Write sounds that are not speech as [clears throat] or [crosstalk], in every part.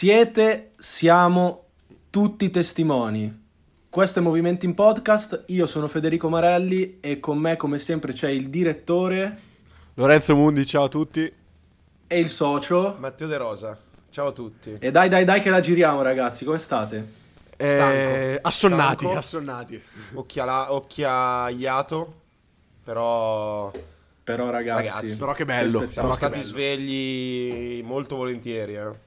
Siete, siamo tutti testimoni. Questo è Movimenti in Podcast, io sono Federico Marelli e con me come sempre c'è il direttore Lorenzo Mundi, ciao a tutti. e il socio. Matteo De Rosa, ciao a tutti. E dai dai dai che la giriamo ragazzi, come state? Eh, assonnati, Stanco. assonnati. Occhiala- occhiaiato, però Però ragazzi, Ragazzi, Però che bello. Siamo Però che stati bello. svegli molto volentieri. Eh.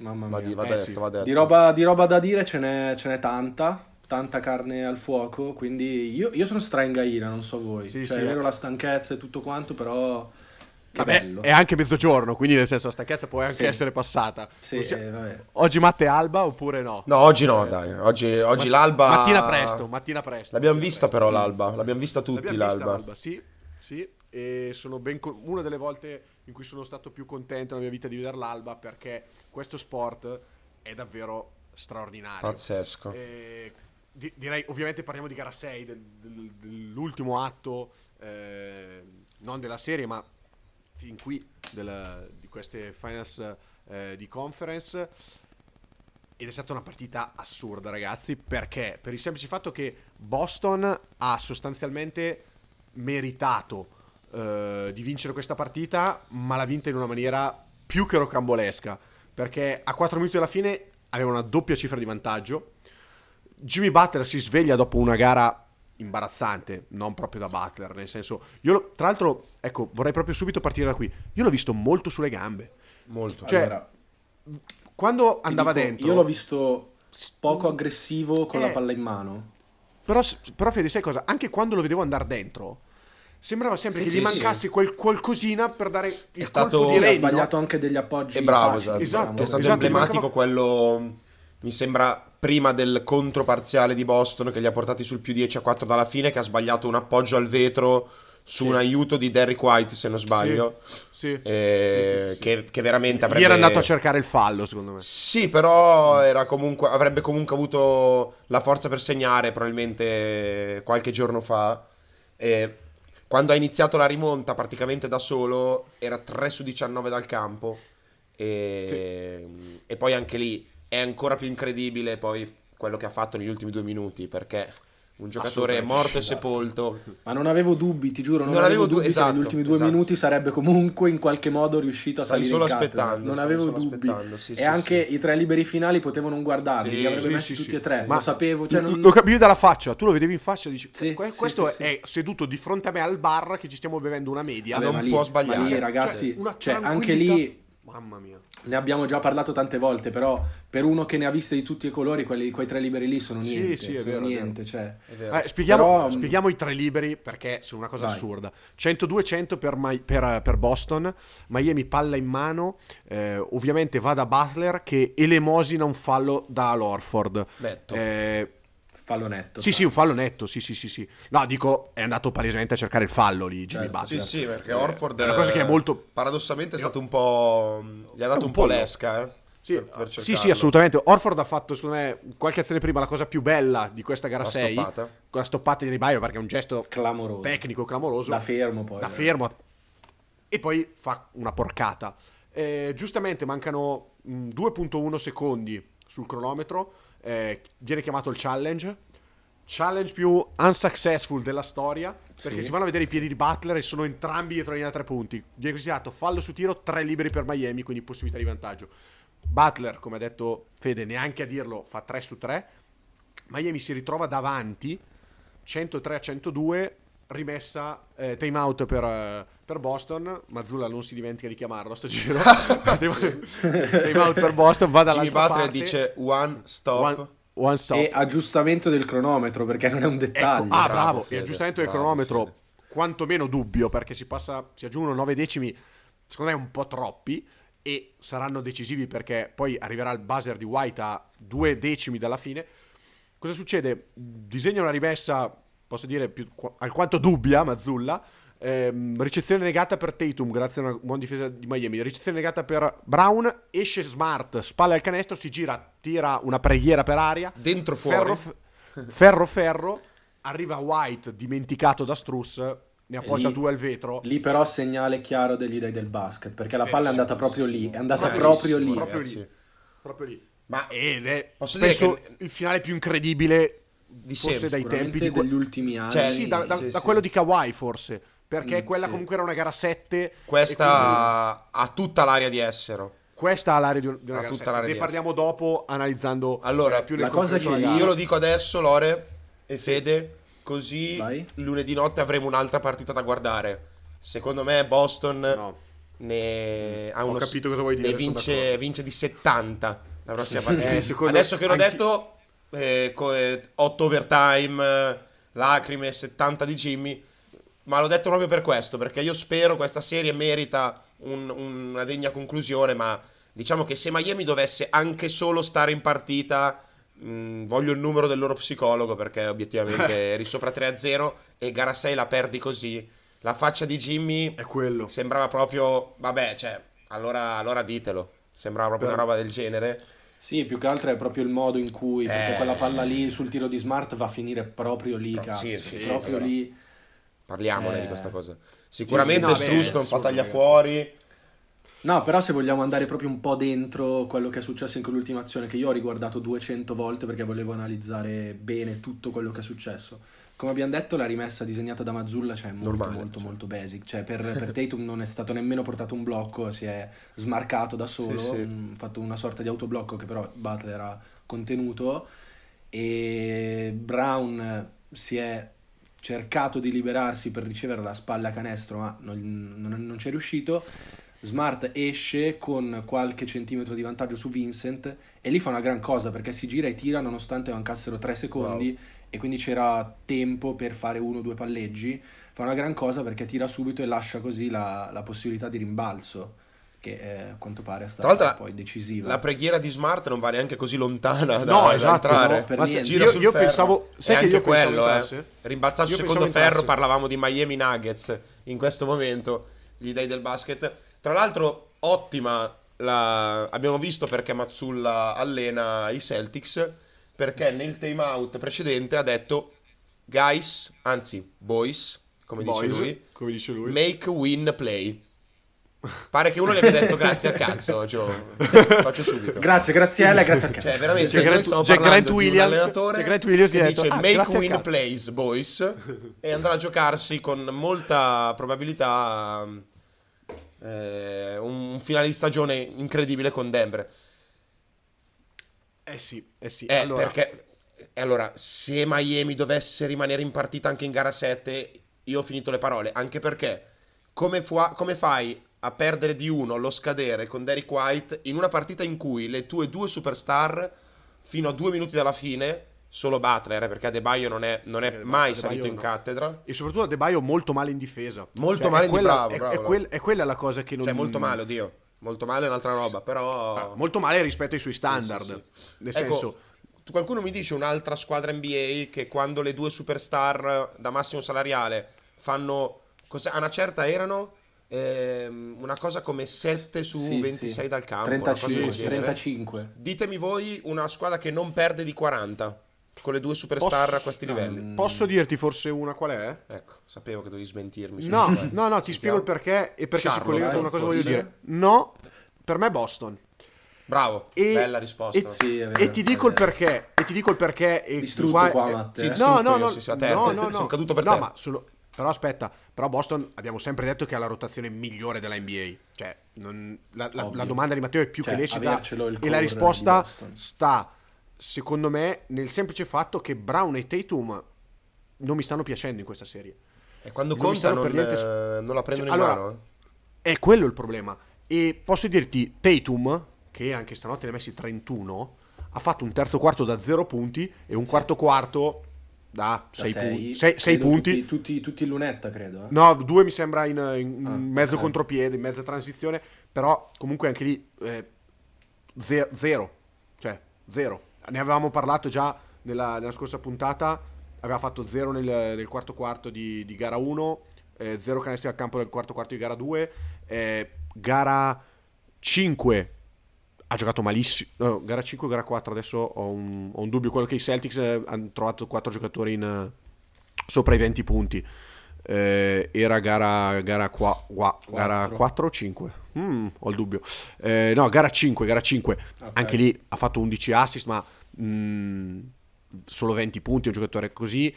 Mamma Va, mia. di- va Eh, detto, sì. va detto. Di roba, di roba da dire ce n'è, ce n'è tanta, tanta carne al fuoco, quindi io, io sono straingaina, non so voi. Sì, cioè, sì. è vero la stanchezza e tutto quanto, però che Vabbè, bello. è anche mezzogiorno, quindi nel senso la stanchezza può anche Sì. essere passata. Sì, sia- eh, vabbè. Oggi Matte Alba oppure no? No, oggi no, dai. Oggi, oggi Ma- l'alba... Mattina presto, mattina presto. L'abbiamo vista però l'alba, l'abbiamo vista tutti L'abbiamo vista l'alba. Sì, sì. E sono ben con- una delle volte in cui sono stato più contento nella mia vita di vedere l'alba perché questo sport è davvero straordinario. Pazzesco. Di- direi, ovviamente parliamo di gara 6, del- del- dell'ultimo atto, eh, non della serie, ma fin qui della- di queste finals eh, di conference. Ed è stata una partita assurda, ragazzi, perché? Per il semplice fatto che Boston ha sostanzialmente meritato eh, di vincere questa partita, ma l'ha vinta in una maniera più che rocambolesca, perché a 4 minuti alla fine aveva una doppia cifra di vantaggio. Jimmy Butler si sveglia dopo una gara imbarazzante, non proprio da Butler, nel senso, io lo- tra l'altro, ecco, vorrei proprio subito partire da qui. Io l'ho visto molto sulle gambe. Molto. Cioè, Allora, Quando andava dico, dentro Io l'ho visto poco aggressivo con la Eh. palla in mano. Però, però Fede, sai cosa? Anche quando lo vedevo andare dentro, sembrava sempre Sì, che gli sì, mancasse quel qualcosina per dare il stato- colpo di Ha reni, sbagliato no? anche degli appoggi. È bravo, esatto. Esatto, È stato esatto, emblematico mancava- quello, mi sembra, prima del controparziale di Boston che li ha portati sul più 10 a 4 dalla fine, che ha sbagliato un appoggio al vetro su un aiuto di Derrick White, se non sbaglio. Sì. Eh, Sì, sì, sì, sì. Che, che veramente Gli avrebbe... era andato a cercare il fallo, secondo me. Sì, però era comunque, avrebbe comunque avuto la forza per segnare probabilmente qualche giorno fa. E quando ha iniziato la rimonta praticamente da solo era 3 su 19 dal campo. E, e poi anche lì è ancora più incredibile poi quello che ha fatto negli ultimi due minuti perché un giocatore morto e esatto. sepolto. Ma non avevo dubbi, ti giuro, non, Non avevo avevo du- dubbi che esatto, negli ultimi due esatto. minuti sarebbe comunque in qualche modo riuscito a Stavi salire solo aspettando, Non avevo solo dubbi. aspettando, sì, e sì, anche sì. i tre liberi finali potevano non guardarli, Sì, li avrebbe Sì, messi sì, tutti sì. e tre. Ma lo sapevo, cioè non- Lo capivi dalla faccia, tu lo vedevi in faccia e dici, Sì, "Que- sì, questo sì, sì. è seduto di fronte a me al bar che ci stiamo bevendo una media. Vabbè, non lì- può sbagliare. Ma lì, Cioè, ragazzi, una cioè, anche lì Mamma mia. ne abbiamo già parlato tante volte, però per uno che ne ha viste di tutti i colori, quelli, quei tre liberi lì sono Sì, niente. sì, è sono vero, niente, cioè. È vero. Eh, spieghiamo, Però- spieghiamo i tre liberi perché sono una cosa Vai. assurda. 102-100 per, Mi- per- per Boston, Miami palla in mano, eh, ovviamente va da Butler che elemosina un fallo da Lorford. Netto. Eh, Fallo netto. sì, sì, un fallo netto, sì, sì, sì, sì. No, dico, è andato palesemente a cercare il fallo lì, Jimmy Certo, Butler. Sì, sì, perché Orford è una cosa che è molto... paradossalmente è stato un po'. gli ha dato un un, po' l'esca, eh. Sì, per- per sì, sì, assolutamente. Orford ha fatto, secondo me, qualche azione prima la cosa più bella di questa gara La 6. stoppata. Con la stoppata di Baio perché è un gesto Clamoroso. tecnico clamoroso. Da fermo poi. da eh. fermo e poi fa una porcata. Eh, giustamente mancano mh, 2.1 secondi sul cronometro, eh, viene chiamato il challenge. Challenge più unsuccessful della storia perché Sì. si vanno a vedere i piedi di Butler e sono entrambi dietro la linea da tre punti. Viene considerato fallo su tiro, tre liberi per Miami, quindi possibilità di vantaggio. Butler, come ha detto Fede, neanche a dirlo, fa 3 su 3. Miami si ritrova davanti 103 a 102 rimessa eh, time out per, eh, per Boston Mazzulla non si dimentica di chiamarlo a sto giro [laughs] [laughs] time out per Boston va Jimmy dall'altra Butler parte dice one stop. one, one stop E aggiustamento del cronometro, perché non è un dettaglio. Ecco, ah, Bravo, bravo. Fede, E aggiustamento del bravo, cronometro, Fede. quantomeno dubbio, perché si passa, si aggiungono 9 decimi, secondo me un po' troppi, e saranno decisivi perché poi arriverà il buzzer di White a due decimi dalla fine. Cosa succede? Disegna una rimessa, posso dire, più, qu- alquanto dubbia, Mazzulla. Ehm, ricezione negata per Tatum, grazie a una buona difesa di Miami. Ricezione negata per Brown. Esce Smart, spalle al canestro, si gira, tira una preghiera per aria. Dentro fuori. Ferro, ferro, ferro. Arriva White, dimenticato da Struss. Ne appoggia lì- due al vetro. Lì però segnale chiaro degli dei del basket, perché la palla è andata proprio lì, è andata proprio lì. proprio lì. proprio lì. Ma Ed è Posso dire penso che- il finale più incredibile Di forse dai tempi di que- degli ultimi anni. Cioè, sì, da, da- sì, da sì. quello di Kawhi forse, perché Mm, quella sì. comunque era una gara 7 questa ha tutta l'aria di essero. questa ha l'area di, un- di una Ha gara tutta 7. l'area Ne parliamo dopo analizzando Allora, eh, più la cosa che io lo dico adesso, Lore e Fede, così Vai. lunedì notte avremo un'altra partita da guardare. Secondo me Boston No. ne ha Ho uno capito cosa vuoi dire, Ne vince, vince di 70 la prossima partita. Eh, Adesso che l'ho anche- detto, eh, co- eh, 8 overtime, eh, lacrime, 70 di Jimmy. Ma l'ho detto proprio per questo, perché io spero questa serie merita un- una degna conclusione, ma diciamo che se Miami dovesse anche solo stare in partita, mh, voglio il numero del loro psicologo, perché obiettivamente [laughs] eri sopra 3-0 e gara 6 la perdi così. La faccia di Jimmy È quello. sembrava proprio, vabbè, cioè, allora, allora ditelo. Sembrava proprio una roba del genere. Sì, più che altro è proprio il modo in cui, perché Eh. quella palla lì sul tiro di Smart va a finire proprio lì, Pro- cazzo. sì, sì, proprio però- lì. Parliamone Eh. di questa cosa. Sicuramente sì, no, Strus beh, un po' assurdo, taglia fuori. No, però se vogliamo andare proprio un po' dentro quello che è successo in quell'ultima azione, che io ho riguardato 200 volte perché volevo analizzare bene tutto quello che è successo. Come abbiamo detto, la rimessa disegnata da Mazzulla cioè, è molto, Normale, molto, cioè. molto basic. Cioè, per, [laughs] per Tatum non è stato nemmeno portato un blocco, si è smarcato da solo, Sì, sì. mm, fatto una sorta di autoblocco che però Butler ha contenuto e Brown si è cercato di liberarsi per ricevere la spalla a canestro, ma non, non- non ci è riuscito. Smart esce con qualche centimetro di vantaggio su Vincent e lì fa una gran cosa perché si gira e tira nonostante mancassero 3 secondi e quindi c'era tempo per fare uno o due palleggi. Fa una gran cosa perché tira subito e lascia così la, la possibilità di rimbalzo che eh, a quanto pare è stata poi decisiva. La preghiera di Smart non va neanche così lontana da, No, da esatto, entrare. no, per Ma se-. Gira io, sul io ferro. pensavo, sai E che anche io pensavo quello, eh. entrasse? Rimbalzato secondo pensavo ferro, parlavamo di Miami Nuggets in questo momento, gli dei del basket. Tra l'altro, ottima la... abbiamo visto perché Mazzulla allena i Celtics, perché nel time out precedente ha detto guys, anzi boys, come dice Boys, lui, come dice lui. make win play. Pare che uno gli abbia detto grazie al cazzo, [laughs] Gio. Faccio subito. Grazie, Graziella, grazie a cazzo. Cioè, veramente, C'è noi Grant- stiamo c'è parlando Grant di un Williams- allenatore c'è Grant Williams che dice detto, "Ah, make al win cazzo." plays, boys, [laughs] e andrà a giocarsi con molta probabilità eh, un finale di stagione incredibile con Denver. Eh sì, eh sì. Eh, allora, perché e allora, se Miami dovesse rimanere in partita anche in gara 7, io ho finito le parole. Anche perché, come, fu- come fai a perdere di uno allo scadere con Derek White in una partita in cui le tue due superstar, fino a due minuti dalla fine, solo Butler, eh, perché Adebayo non è, non è mai Adebayo salito in no. cattedra. E soprattutto De Baio molto male in difesa. Molto Cioè, male in- bravo, è, bravo, è quel- è quella la cosa che non... Cioè, molto male, oddio. Molto male è un'altra roba, però... Ah, molto male rispetto ai suoi standard. sì, Nel Ecco, senso... qualcuno mi dice un'altra squadra NBA che quando le due superstar da massimo salariale fanno cos'è? a una certa erano ehm, una cosa come 7 su Sì, 26 sì. dal campo, una cosa 35, del genere. 35. Ditemi voi una squadra che non perde di 40 con le due superstar Posso- a questi no, livelli. mm, Posso dirti forse una qual è? Ecco, sapevo che dovevi smentirmi. No, no, no, ti spiego il perché e perché si Charlotte, collega con dai, una cosa forse. voglio dire. No, per me Boston. Bravo, E- bella risposta. e- Sì, vero, E ti dico il perché. E ti dico il perché. E Distrutto qua- qua, eh, Matte, sì, eh. No, distrutto no, io, no, sì, a no, no, no. Sono caduto per no, te. ma solo- però aspetta, però Boston abbiamo sempre detto che ha la rotazione migliore della NBA. Cioè, non- la, la- la domanda di Matteo è più Cioè, che lecita e la risposta Boston. sta, secondo me, nel semplice fatto che Brown e Tatum non mi stanno piacendo in questa serie. E quando non conta stanno non, per niente- eh, non la prendono Cioè, in allora, mano. eh. È quello il problema. E posso dirti, Tatum, che anche stanotte ne ha messi 31, ha fatto un terzo quarto da 0 punti e un quarto quarto da Da 6 sei, punti. 6 credo punti. Tutti, tutti, tutti in lunetta, credo. eh. No, due mi sembra in, in Ah, mezzo ok. contropiede, in mezza transizione, però comunque anche lì eh, ze- zero, cioè zero. Ne avevamo parlato già nella, nella scorsa puntata, aveva fatto zero nel, nel quarto quarto di, di gara 1, eh, zero canestri al campo nel quarto quarto di gara 2, eh, gara 5 ha giocato malissimo, no, gara 5 o gara 4, adesso ho un, ho un dubbio, quello che i Celtics eh, hanno trovato 4 giocatori in, eh, sopra i 20 punti. eh, era gara, gara, qua, qua, gara 4 o 5? Mm, ho il dubbio. Eh, no, gara 5, gara 5. Ok. Anche lì ha fatto 11 assist, ma mm, solo 20 punti, un giocatore così.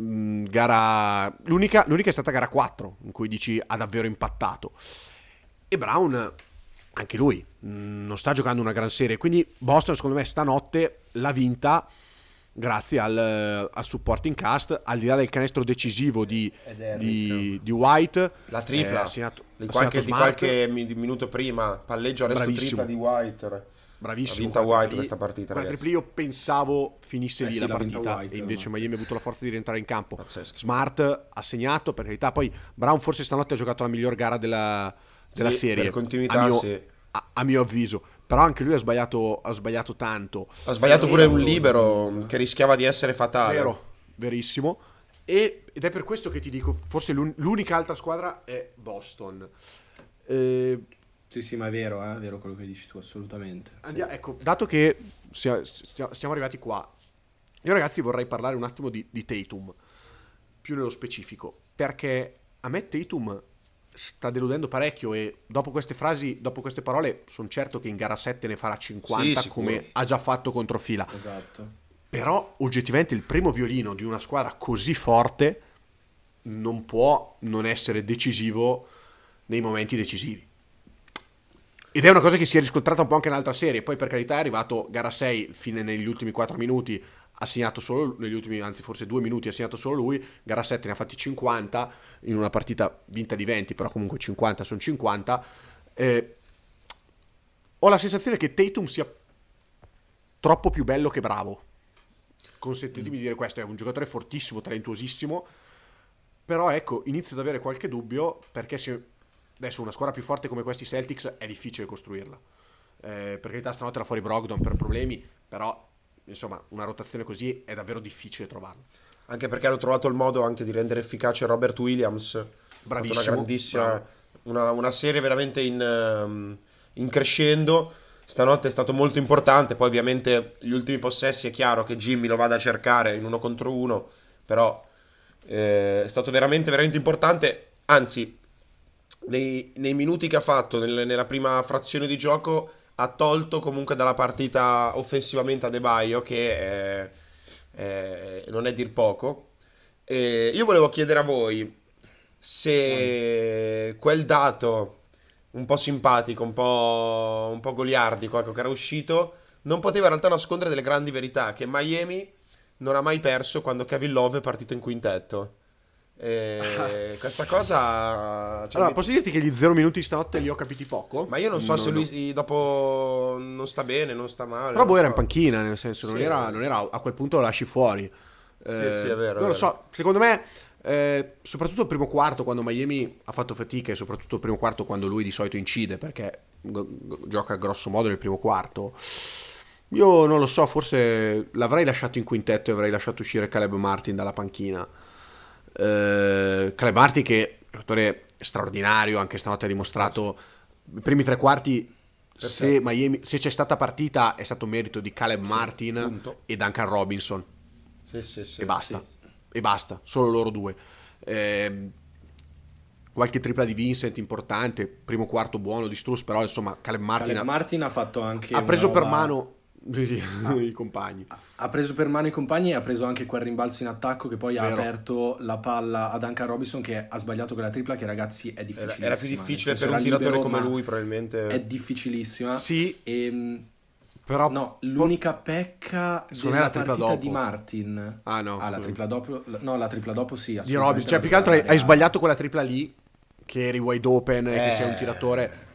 Mm, gara... L'unica, l'unica è stata gara 4, in cui dici ha davvero impattato. E Brown, anche lui, mm, non sta giocando una gran serie. Quindi Boston, secondo me, stanotte l'ha vinta grazie al, al supporting cast, al di là del canestro decisivo di, di, di White. La tripla. eh, ha segnato- di ha qualche, di qualche mi- minuto prima, palleggio adesso Bravissimo. tripla di White. Bravissimo. Ha vinta White questa partita, Quella tripla io pensavo finisse Eh lì sì, la vinta partita White, e invece. Miami ha avuto la forza di rientrare in campo. Pazzesco. Smart ha segnato, per carità. Poi Brown forse stanotte ha giocato la miglior gara della, della Sì, serie. per continuità, a mio, sì. a- a mio avviso. Però anche lui ha sbagliato, ha sbagliato tanto. Ha sbagliato pure un libero che rischiava di essere fatale. Vero, verissimo. E- ed è per questo che ti dico, forse l'un- l'unica altra squadra è Boston. Eh, Sì, sì, ma è vero, eh, è vero quello che dici tu, assolutamente. Sì. Andia- ecco, dato che sia- stia- siamo arrivati qua, io ragazzi vorrei parlare un attimo di, di Tatum, più nello specifico, perché a me Tatum sta deludendo parecchio e dopo queste frasi, dopo queste parole, sono certo che in gara 7 ne farà 50 Sì, come ha già fatto contro fila. Esatto. Però oggettivamente il primo violino di una squadra così forte non può non essere decisivo nei momenti decisivi. Ed è una cosa che si è riscontrata un po' anche nell'altra serie. Poi, per carità, è arrivato gara 6, fine negli ultimi 4 minuti, ha segnato solo, negli ultimi, anzi forse 2 minuti, ha segnato solo lui. Gara 7 ne ha fatti 50, in una partita vinta di 20, però comunque 50 sono 50. Eh, ho la sensazione che Tatum sia troppo più bello che bravo. Consentitemi di dire questo, è un giocatore fortissimo, talentuosissimo, però ecco, inizio ad avere qualche dubbio perché se adesso una squadra più forte come questi Celtics è difficile costruirla. Eh, per carità stanotte era fuori Brogdon per problemi, però insomma una rotazione così è davvero difficile trovarla. Anche perché hanno trovato il modo anche di rendere efficace Robert Williams. Bravissimo, Una grandissima, una, una serie veramente in, ehm, in crescendo. Stanotte è stato molto importante. Poi, ovviamente, gli ultimi possessi è chiaro che Jimmy lo vada a cercare in uno contro uno. Però eh, è stato veramente, veramente importante. Anzi, nei, nei minuti che ha fatto nel- nella prima frazione di gioco, ha tolto comunque dalla partita offensivamente a De Baio, che eh, eh, non è dir poco. E io volevo chiedere a voi se quel dato un po' simpatico, un po', un po' goliardico, ecco, che era uscito, non poteva in realtà nascondere delle grandi verità, che Miami non ha mai perso quando Kevin Love è partito in quintetto. E [laughs] questa cosa... cioè, Allora, mi- posso dirti che gli 0 minuti stanotte li ho capiti poco? Ma io non so No, se no. lui si- dopo non sta bene, non sta male. Però non boh era in so. panchina, nel senso, non, Sì. era, non era- a quel punto lo lasci fuori. Eh, sì, è vero, è Non lo vero. so, secondo me, eh, soprattutto il primo quarto, quando Miami ha fatto fatica, e soprattutto il primo quarto quando lui di solito incide, perché go- gioca grosso modo nel primo quarto. Io non lo so, forse l'avrei lasciato in quintetto e avrei lasciato uscire Caleb Martin dalla panchina. Eh, Caleb Martin che è un giocatore straordinario, anche stanotte ha dimostrato i primi tre quarti. Se. Miami- se c'è stata partita è stato merito di Caleb Martin punto. e Duncan Robinson Sì, sì, sì. e basta. E basta, solo loro due. Ehm, qualche tripla di Vincent importante, primo quarto buono di Struz, però insomma Caleb Martin Caleb ha, Martin ha fatto anche ha preso per roba- mano i compagni. Ha preso per mano i compagni e ha preso anche quel rimbalzo in attacco che poi ha Vero. aperto la palla a Duncan Robinson che ha sbagliato quella tripla che ragazzi è difficilissima. era più difficile per un tiratore libero, come lui, probabilmente. È difficilissima. Sì, Ehm, però no, l'unica pecca Secondo me la tripla dopo. di Martin. Ah, no, la scusa. tripla dopo, no, la tripla dopo sì. di Robinson, cioè la più che altro hai, hai sbagliato quella tripla lì che eri wide open e che Eh, sei un tiratore.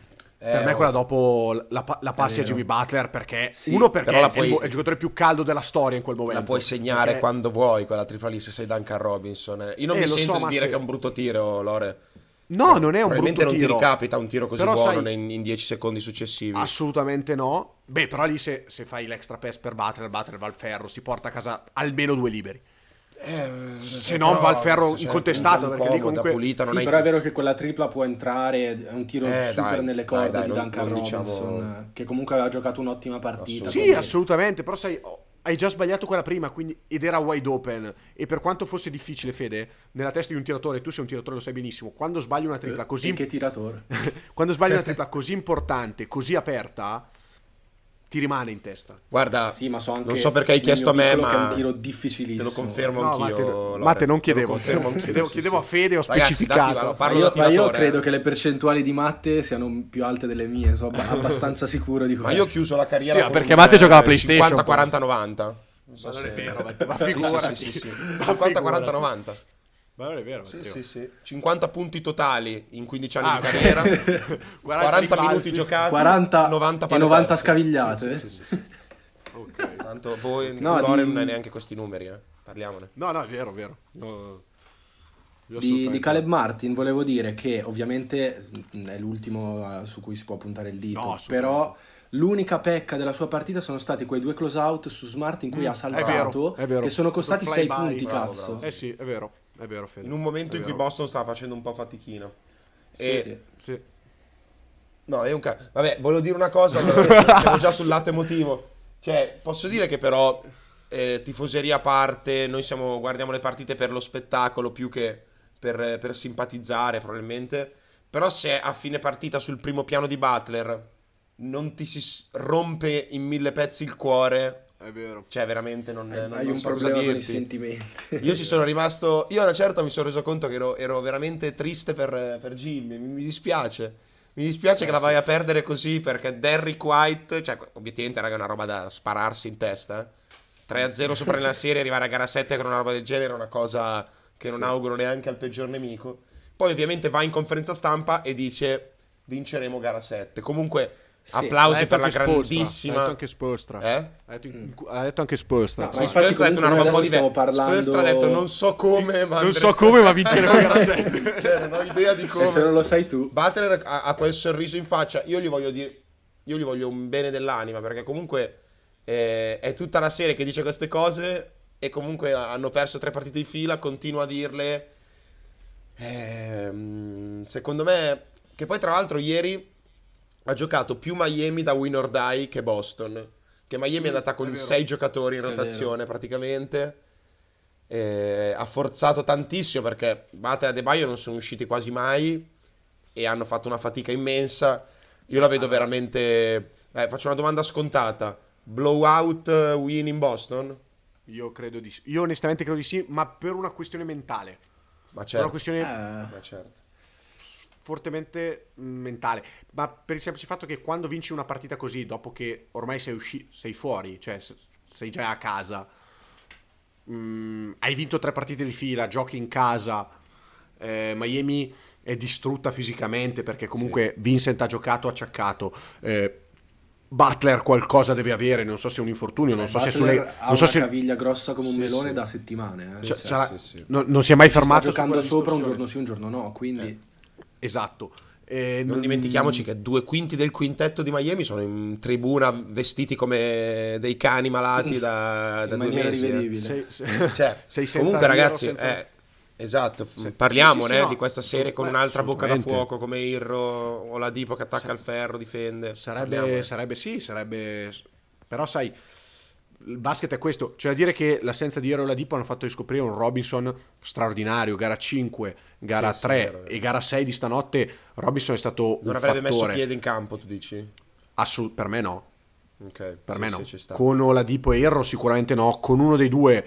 Eh, per me oh. quella dopo la, la passi a. Jimmy Butler perché Sì, uno perché è, il, puoi- è il giocatore più caldo della storia in quel momento. La puoi segnare Perché- quando vuoi quella tripla lì se sei Duncan Robinson. eh. Io non Eh, mi sento so, di dire che è un brutto tiro, Lore. No, non è un brutto non tiro. ti ricapita un tiro così Però buono sai- in, in 10 secondi successivi. Assolutamente no. Beh, però lì se, se fai l'extra pass per Butler, Butler va al ferro, si porta a casa almeno due liberi. Eh, Se non va al ferro incontestato, perché lì comunque- pulita, non Sì, hai però è vero che quella tripla può entrare, è un tiro Eh, super dai, nelle dai, corde dai, di non- Duncan non Robinson, diciamo- che comunque aveva giocato un'ottima partita. Assolutamente. Sì, assolutamente, però sai, hai già sbagliato quella prima quindi, ed era wide open. E per quanto fosse difficile, Fede, nella testa di un tiratore, tu sei un tiratore, lo sai benissimo, quando sbagli una tripla così... E che tiratore. [laughs] quando sbagli una tripla così importante, così aperta, ti rimane in testa. Guarda, Sì, ma so anche non so perché hai chiesto a me, che è ma un tiro te difficilissimo. lo confermo No, anch'io. Matte, Lore. Non Te lo chiedevo. confermo [laughs] anch'io, chiedevo, sì, chiedevo sì. a Fede, ho Ragazzi, specificato. dati- Ma parlo io, da ma io tiratore, credo eh. che le percentuali di Matte siano più alte delle mie, sono ab- [laughs] abbastanza sicuro di Ma questo. io ho chiuso la carriera Sì, con perché Matte gioca alla eh, PlayStation, 50 40 90. Non so Ma non è vero, ma Sì, sì, figurati. sì, sì, sì. Ma 50 40 figurati. 90. Ma non è vero, Sì, sì, sì. 50 punti totali in 15 anni Ah, di carriera. 40 40 rimbalzi. minuti giocati, 40 90 e palle 90 perse. scavigliate. Sì, sì, sì, sì. [laughs] Ok. Tanto voi, No, di- non hai neanche questi numeri, eh. Parliamone. No, no, è vero, è vero. No, Di, di Caleb Martin volevo dire che ovviamente mh, è l'ultimo eh, su cui si può puntare il dito, No, però l'unica pecca della sua partita sono stati quei due close out su Smart in cui Mm, ha è saltato, vero, è vero. che sono costati Flyby, 6 punti, bravo, cazzo. bravo. Eh sì, è vero, è vero, Fede. In un momento È in cui vero. Boston stava facendo un po' fatichino. Sì, E sì. Sì. No, è un cazzo. Vabbè, volevo dire una cosa, [laughs] siamo già sul lato emotivo. Cioè, posso dire che però, eh, tifoseria a parte, noi siamo, guardiamo le partite per lo spettacolo più che per, per simpatizzare, probabilmente. Però se a fine partita sul primo piano di Butler non ti si rompe in mille pezzi il cuore, È vero. cioè veramente non, non- Hai non un so cosa problema con i dirti. sentimenti. Io ci sono rimasto. Io a una certa mi sono reso conto che ero, ero veramente triste per, per Jimmy. Mi, mi dispiace. Mi dispiace che la vai a perdere così perché Derrick White, cioè, obiettivamente, raga, è una roba da spararsi in testa. eh. 3-0 sopra nella [laughs] serie, arrivare a gara 7 con una roba del genere è una cosa che non Sì. auguro neanche al peggior nemico. Poi, ovviamente, va in conferenza stampa e dice: Vinceremo gara 7. Comunque, Sì, applausi per la Spoelstra, Ha grandissima. detto anche Spoelstra. Eh? Ha detto, in- ha detto anche Spoelstra. No, Sì, ma Spoelstra ha detto una roba un po' diversa. stiamo Spoelstra ha parlando- detto: Non so come, ma. Non so come, ma vinceremo [laughs] gara 7. cioè, non ho idea di E come. se non lo sai tu, Butler ha, ha quel sorriso in faccia. Io gli voglio dire, io gli voglio un bene dell'anima perché comunque eh, è tutta la serie che dice queste cose e comunque hanno perso tre partite di fila. Continua a dirle. Ehm, secondo me, che poi tra l'altro ieri ha giocato più Miami da win or die che Boston. Che Miami è andata con sei giocatori in rotazione praticamente. Eh, ha forzato tantissimo perché Bate e Adebayo non sono usciti quasi mai e hanno fatto una fatica immensa. Io la vedo veramente. Eh, faccio una domanda scontata: blowout eh, win in Boston? Io credo di sì. Io onestamente credo di sì, ma per una questione mentale. Ma Per certo. una questione eh, Ma certo. Fortemente mh, mentale. Ma per il semplice fatto che quando vinci una partita così, dopo che ormai sei, usci- sei fuori, cioè sei già a casa, mh, hai vinto tre partite di fila, giochi in casa, eh, Miami è distrutta fisicamente perché comunque Vincent ha giocato acciaccato. eh, Butler qualcosa deve avere, non so se è un infortunio, non so se è Butler sulle... ha Non so una se... caviglia grossa come un Sì, melone sì. da settimane. eh. Sì, cioè, sì, sì. non, non si è mai sta fermato su giocando sopra un giorno sì, un giorno no, quindi Esatto. Eh, Non dimentichiamoci che due quinti del quintetto di Miami sono in tribuna vestiti come dei cani malati da, da due mesi. eh. sei, sei- Cioè, [laughs] sei senza comunque, ragazzi, senza- eh, esatto. Parliamone sì, sì, eh, no. di questa serie con Beh, un'altra bocca da fuoco come Irro o la Dipo che attacca al ferro, difende. Sarebbe, sarebbe sì, sarebbe... Però sai, il basket è questo. Cioè da dire che l'assenza di Hero e Ladipo hanno fatto riscoprire un Robinson straordinario. Gara 5, gara Sì, sì, 3 vero, vero. e gara 6 di stanotte. Robinson è stato Non un avrebbe messo fattore. piede in campo, tu dici? Assolut- per me no. Ok, Per sì, me sì, no. Con Oladipo e Hero sicuramente no. Con uno dei due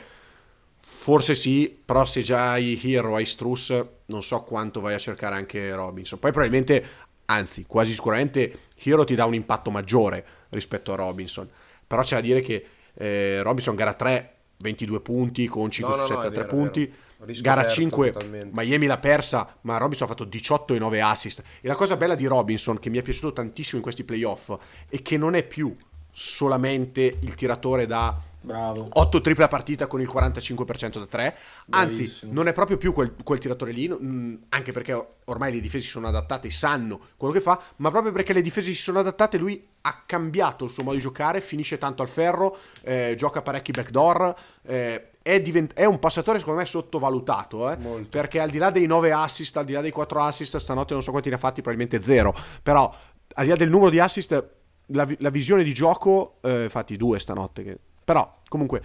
forse sì, però se già hai Hero, hai Struss, non so quanto vai a cercare anche Robinson. Poi probabilmente, anzi, quasi sicuramente Hero ti dà un impatto maggiore rispetto a Robinson. Però c'è da dire che eh, Robinson gara 3 22 punti con 5 No, su no, no, 7 è a 3 vero, punti. Gara 5 totalmente. Miami l'ha persa, ma Robinson ha fatto 18 e 9 assist. E la cosa bella di Robinson, che mi è piaciuto tantissimo in questi playoff, è che non è più solamente il tiratore da bravo. 8 triple a partita con il 45% da 3. Anzi, Bravissimo. non è proprio più quel, quel tiratore lì, mh, anche perché ormai le difese si sono adattate, sanno quello che fa, ma proprio perché le difese si sono adattate, lui ha cambiato il suo modo di giocare, finisce tanto al ferro, eh, gioca parecchi backdoor, eh, è, divent- è un passatore secondo me sottovalutato, eh, perché al di là dei 9 assist, al di là dei 4 assist, stanotte non so quanti ne ha fatti, probabilmente 0, però al di là del numero di assist, la, vi- la visione di gioco, eh, infatti due stanotte che Però, comunque,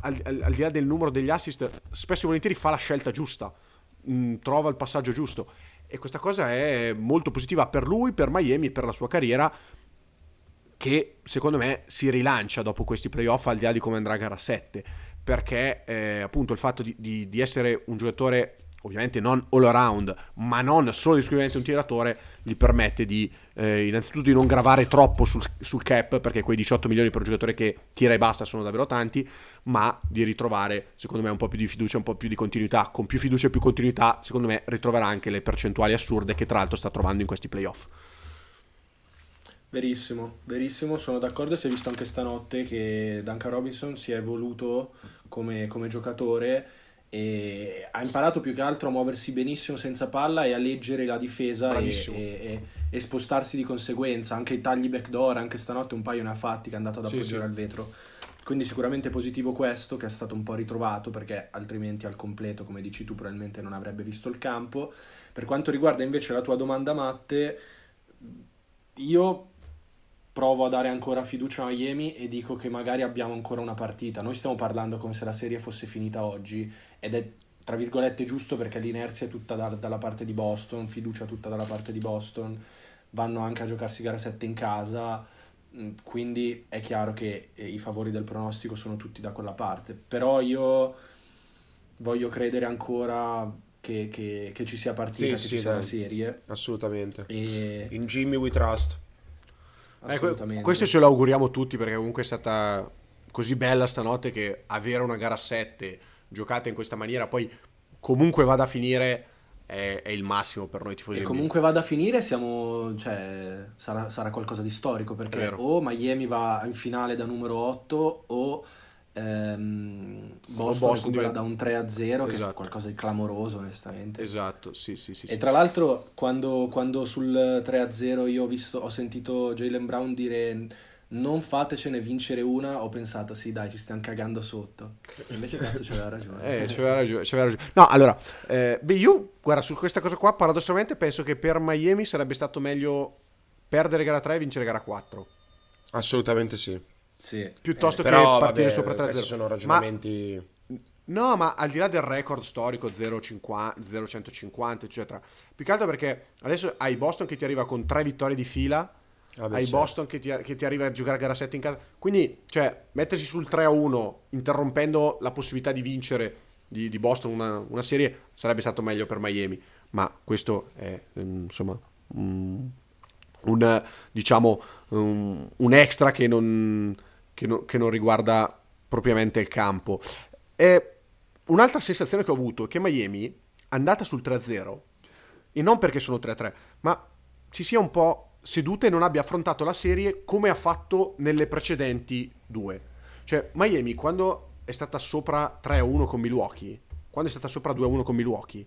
al, al, al di là del numero degli assist, spesso e volentieri fa la scelta giusta, mh, mm, trova il passaggio giusto. E questa cosa è molto positiva per lui, per Miami per la sua carriera, che secondo me si rilancia dopo questi playoff al di là di come andrà a gara 7. Perché eh, appunto il fatto di, di, di essere un giocatore ovviamente non all around, ma non solo ed esclusivamente un tiratore, gli permette di eh, innanzitutto di non gravare troppo sul, sul, cap, perché quei 18 milioni per un giocatore che tira e basta sono davvero tanti, ma di ritrovare, secondo me, un po' più di fiducia, un po' più di continuità. Con più fiducia e più continuità, secondo me, ritroverà anche le percentuali assurde che tra l'altro sta trovando in questi playoff. Verissimo, verissimo, sono d'accordo. Si è visto anche stanotte che Duncan Robinson si è evoluto come, come giocatore e ha imparato più che altro a muoversi benissimo senza palla e a leggere la difesa e, e, e, spostarsi di conseguenza. Anche i tagli backdoor anche stanotte un paio ne ha fatti che è andato ad appoggiare sì, sì. al vetro. Quindi sicuramente positivo questo che è stato un po' ritrovato perché altrimenti al completo come dici tu probabilmente non avrebbe visto il campo. Per quanto riguarda invece la tua domanda Matte io provo a dare ancora fiducia a Miami e dico che magari abbiamo ancora una partita. Noi stiamo parlando come se la serie fosse finita oggi ed è tra virgolette giusto perché l'inerzia è tutta da, dalla parte di Boston, fiducia tutta dalla parte di Boston, vanno anche a giocarsi gara 7 in casa, mm, quindi è chiaro che eh, i favori del pronostico sono tutti da quella parte. Però io voglio credere ancora che, che, che ci sia partita, sì, che sì, ci sia dai. una serie. Assolutamente. E... In Jimmy we trust. Eh, questo ce lo auguriamo tutti perché comunque è stata così bella stanotte che avere una gara 7 giocata in questa maniera poi comunque vada a finire è, è il massimo per noi tifosi. E comunque vada a finire siamo, cioè, sarà, sarà qualcosa di storico perché o Miami va in finale da numero 8 o ehm, Boston, Boston diventa... da un 3 a 0 esatto. che è qualcosa di clamoroso onestamente esatto sì sì sì e sì. tra l'altro quando, quando, sul 3 a 0 io ho, visto, ho sentito Jalen Brown dire non fatecene vincere una ho pensato sì dai ci stiamo cagando sotto invece cazzo c'aveva [laughs] ragione eh c'aveva ragione, c'aveva ragione. no allora eh, beh io guarda su questa cosa qua paradossalmente penso che per Miami sarebbe stato meglio perdere gara 3 e vincere gara 4 assolutamente sì sì. Piuttosto eh, che però, partire vabbè, sopra 3-0. sono ragionamenti... Ma, no, ma al di là del record storico 0-150, eccetera. Più che altro perché adesso hai Boston che ti arriva con tre vittorie di fila. Vabbè, hai certo. Boston che ti, che ti, arriva a giocare gara 7 in casa. Quindi, cioè, mettersi sul 3-1 interrompendo la possibilità di vincere di, di Boston una, una, serie sarebbe stato meglio per Miami. Ma questo è, insomma, un, un diciamo, un, un extra che non che, no, che non riguarda propriamente il campo. E un'altra sensazione che ho avuto è che Miami, andata sul 3-0, e non perché sono 3-3, ma si sia un po' seduta e non abbia affrontato la serie come ha fatto nelle precedenti due. Cioè, Miami, quando è stata sopra 3-1 con Milwaukee, quando è stata sopra 2-1 con Milwaukee,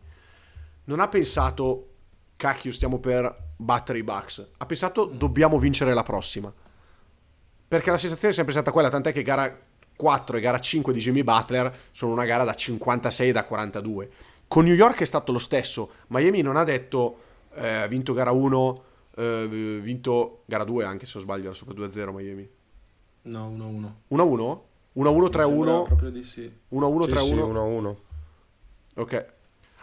non ha pensato, cacchio, stiamo per battere i Bucks. Ha pensato, dobbiamo vincere la prossima perché la sensazione è sempre stata quella, tant'è che gara 4 e gara 5 di Jimmy Butler sono una gara da 56 e da 42. Con New York è stato lo stesso, Miami non ha detto eh, ha vinto gara 1, eh, vinto gara 2 anche se non sbaglio, era sopra 2-0 Miami. No, 1-1. 1-1? 1-1, 3-1? Proprio di sì. 1-1, 3-1? Sì, 1-1. Ok.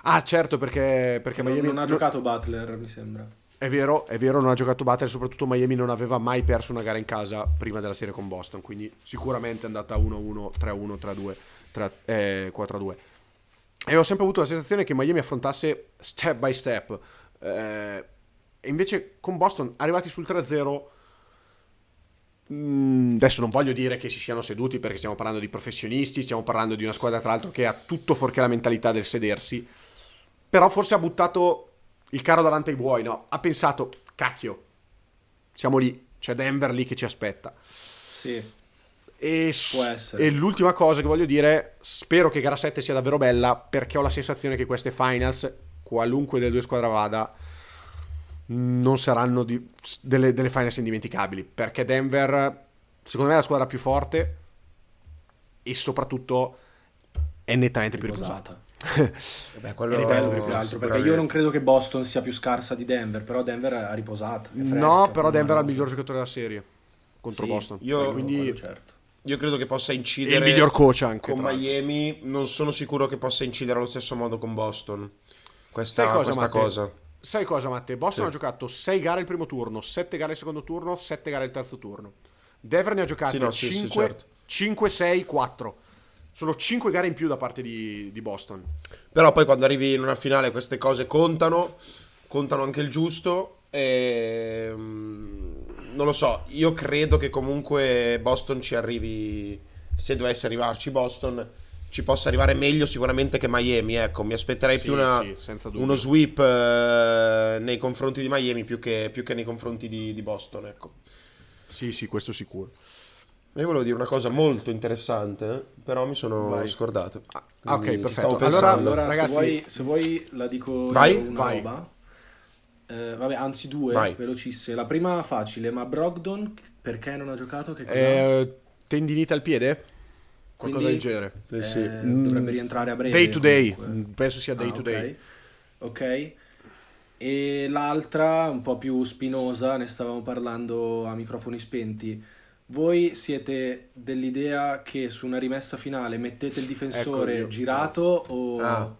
Ah, certo, perché, perché non, Miami... Non ha giocato Butler, mi sembra. È vero, è vero, non ha giocato Butler, soprattutto Miami non aveva mai perso una gara in casa prima della serie con Boston, quindi sicuramente è andata 1-1, 3-1, 3-2, eh, 4-2. E ho sempre avuto la sensazione che Miami affrontasse step by step. Eh, e invece con Boston, arrivati sul 3-0, mh, mm, adesso non voglio dire che si siano seduti perché stiamo parlando di professionisti, stiamo parlando di una squadra tra l'altro che ha tutto fuorché la mentalità del sedersi, però forse ha buttato il carro davanti ai buoi, no? Ha pensato, cacchio, siamo lì, c'è Denver lì che ci aspetta. Sì. E, e, l'ultima cosa che voglio dire, spero che gara 7 sia davvero bella perché ho la sensazione che queste finals, qualunque delle due squadre vada, non saranno di, delle, delle, finals indimenticabili perché Denver, secondo me, è la squadra più forte e soprattutto è nettamente più riposata. Beh, quello è più altro, perché io non credo che Boston sia più scarsa di Denver, però Denver ha riposato. no, però Denver è il miglior giocatore della serie contro sì, Boston. Io, quindi... certo. io credo che possa E il incidere miglior coach anche. con. Miami. Non sono sicuro che possa incidere allo stesso modo con Boston. Questa, Sai cosa, questa cosa. Sai cosa, Matte? Boston Sì. ha giocato 6 gare il primo turno, 7 gare il secondo turno, 7 gare il terzo turno. Denver ne ha giocate Sì, no, sì, sì, 5, certo. 5, 6, 4. Sono 5 gare in più da parte di, di Boston. Però poi quando arrivi in una finale queste cose contano, contano anche il giusto. E, mm, non lo so, io credo che comunque Boston ci arrivi, se dovesse arrivarci Boston, ci possa arrivare meglio sicuramente che Miami. Ecco, mi aspetterei Sì, più una- sì, uno sweep eh, nei confronti di Miami più che, più che nei confronti di, di Boston. Ecco. Sì, sì, questo sicuro. Io volevo dire una cosa molto interessante, però mi sono Vai. scordato. Ah, ok, perfetto. stavo Allora- pensando. Allora, Ragazzi- se, vuoi, se vuoi la dico Vai. io una Vai. roba. Eh, vabbè, anzi due, Vai. velocissime. La prima facile, ma Brogdon perché non ha giocato? Che cosa? Eh, tendinite al piede? Qualcosa Quindi, del genere. Eh, sì. eh, dovrebbe rientrare a breve. Day to day. comunque. Penso sia day Ah, to ok. day. Ok. E l'altra, un po' più spinosa, ne stavamo parlando a microfoni spenti. Voi siete dell'idea che su una rimessa finale mettete il difensore Ecco, girato o... Ah.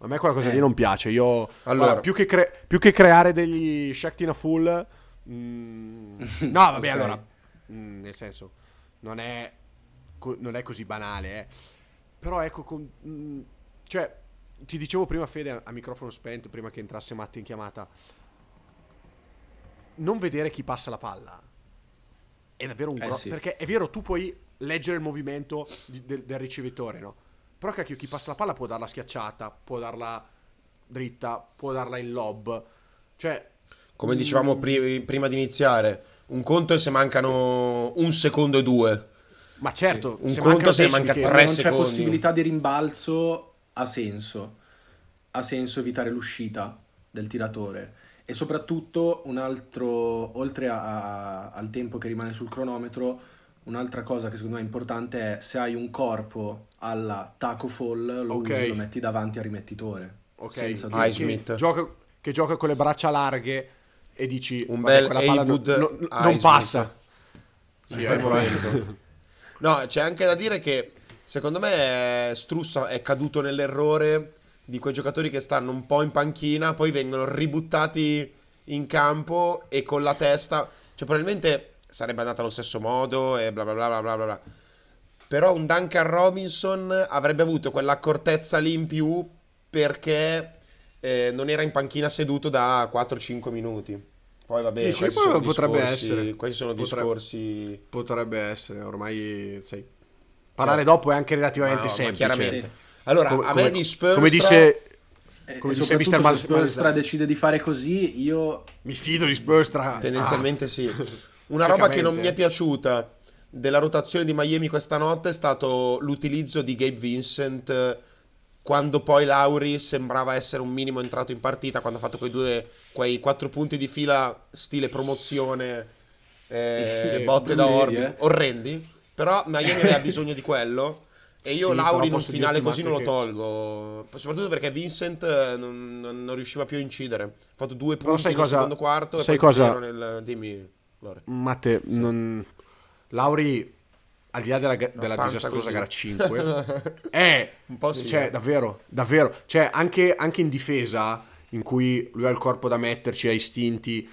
A me quella cosa Eh. lì non piace. Io, Allora. guarda, più, che cre- più che creare degli Shaktina full, mm, no, vabbè, [laughs] Ok. allora, mm, nel senso, non è, co- non è così banale, eh. Però ecco, con- mm, cioè, ti dicevo prima, Fede, a, a microfono spento, prima che entrasse Matti in chiamata, non vedere chi passa la palla è davvero un Eh gro- sì. perché è vero, tu puoi leggere il movimento di- del, del ricevitore, no? Però cacchio, chi passa la palla può darla schiacciata, può darla dritta, può darla in lob. Cioè, Come dicevamo pri- prima di iniziare, un conto è se mancano un secondo e due. ma certo, Un se conto se manca tre non c'è secondi. possibilità di rimbalzo, ha senso. Ha senso evitare l'uscita del tiratore. E soprattutto un altro, oltre a- a- al tempo che rimane sul cronometro, un'altra cosa che secondo me è importante è se hai un corpo alla taco fall, lo Ok. usi, lo metti davanti al rimettitore. Ok, Senza che- che gioca, che gioca con le braccia larghe e dici Un "Vabbè, bel quella palla non, non- non Highsmith." passa. Sì, è momento. No, c'è anche da dire che secondo me Strussa è caduto nell'errore di quei giocatori che stanno un po' in panchina, poi vengono ributtati in campo e con la testa, cioè probabilmente sarebbe andata allo stesso modo e bla bla bla bla bla bla. Però un Duncan Robinson avrebbe avuto quell'accortezza lì in più perché eh, non era in panchina seduto da 4-5 minuti. Poi vabbè, Dici, questi sono potrebbe discorsi, essere. questi sono Potrebbe- discorsi Potrebbe essere, ormai sai. Parlare dopo è anche relativamente Cioè, ma semplice. chiaramente. Sì. Allora, Come- a me come- di Spurs come disse E, Come dice Mr. Mal- se Malesani. decide di fare così, io mi fido di Spurs tra tendenzialmente Ah. sì. [laughs] Una roba che non mi è piaciuta della rotazione di Miami questa notte è stato l'utilizzo di Gabe Vincent eh, quando poi Lauri sembrava essere un minimo entrato in partita, quando ha fatto quei due, quei quattro punti di fila stile promozione, eh, botte da orbi, eh. orrendi. Però Miami aveva bisogno di quello. E io Sì, Lauri in un finale così non lo che- tolgo. Soprattutto perché Vincent eh, non, non- non riusciva più a incidere. Ha fatto due punti nel cosa- secondo quarto sai e poi cosa- nel... Dimmi, Lore. Matte, non... Lauri, al di là della, della disastrosa gara 5, [laughs] è Un po' sì, cioè, eh. davvero, davvero, cioè, anche, anche in difesa, in cui lui ha il corpo da metterci, ha istinti,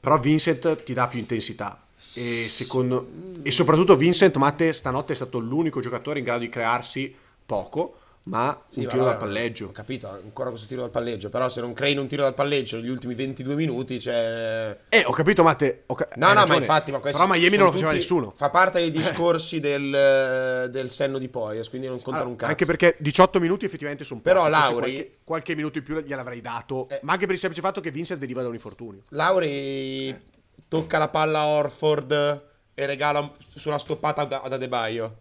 però Vincent ti dà più intensità. E, secondo... e soprattutto Vincent, Matte, stanotte è stato l'unico giocatore in grado di crearsi poco, ma Sì, un ma tiro allora, dal palleggio. Ho capito, ancora questo tiro dal palleggio. Però se non crei un tiro dal palleggio negli ultimi 22 minuti, cioè... Eh, ho capito, Matte. ho ca- No, no, ma ragione. infatti, ma questo Però Miami non lo faceva tutti- nessuno. Fa parte dei discorsi del, del senno di Poies, quindi non contano Allora, un cazzo. Anche perché 18 minuti effettivamente sono Però pochi, forse Lauri- qualche, qualche minuto in più gliel'avrei dato, Eh. ma anche per il semplice fatto che Vincent veniva da un infortunio. Lauri tocca la palla a Orford e regala sulla stoppata ad ad Adebayo.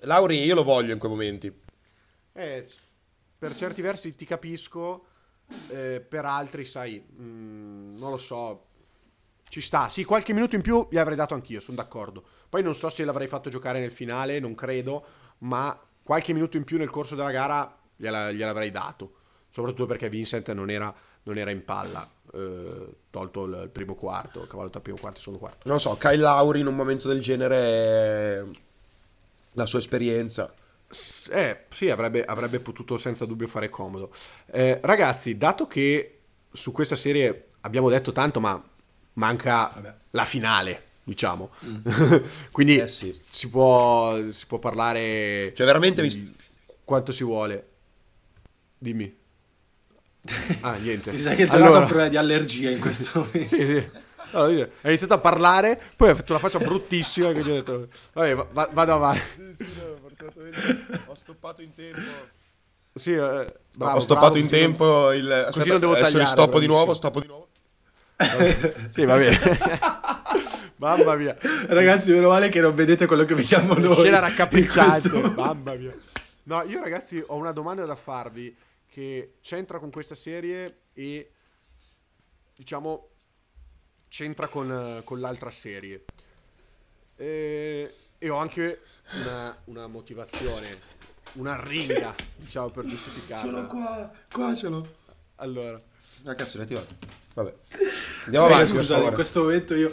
Lauri io lo voglio in quei momenti. Eh, per certi versi ti capisco, eh, per altri, sai, mm, non lo so, ci sta. Sì, qualche minuto in più gli avrei dato anch'io, sono d'accordo. Poi non so se l'avrei fatto giocare nel finale, non credo, ma qualche minuto in più nel corso della gara gliela- gliel'avrei dato. Soprattutto perché Vincent non era non era in palla, eh, tolto il primo quarto, cavallo tra primo quarto e secondo quarto. Non lo so, Kyle Lauri in un momento del genere, la sua esperienza. Eh, sì, avrebbe, avrebbe potuto senza dubbio fare comodo. Eh, ragazzi, dato che su questa serie abbiamo detto tanto, ma manca Vabbè. la finale, diciamo. [laughs] Quindi Eh sì. si, può, si può parlare Cioè, veramente di quanto si vuole. Dimmi. Ah, niente. Mi sa che il Allora- ha problemi di allergia in questo momento. [laughs] Sì, sì. Allora, io- hai iniziato a parlare, poi hai fatto una faccia bruttissima. Quindi ho detto, vabbè, va- va- vado avanti. Ho stoppato in tempo. Sì, eh, bravo, ho stoppato bravo, in così non- tempo il... Aspetta, non devo adesso tagliare, ristoppo di nuovo, stoppo di nuovo. Sì, va bene. [laughs] Mamma mia. Ragazzi, meno male che non vedete quello che vediamo noi. Scena raccapricciante. questo- Mamma mia. No, io ragazzi ho una domanda da farvi che c'entra con questa serie e diciamo c'entra con, con l'altra serie. E, e ho anche una, una motivazione, una ringa, diciamo, per giustificarla. qua, qua ce l'ho. Allora, Ah, cazzo, l'hai attivato. Vabbè. Andiamo avanti, per scusate, in questo momento io...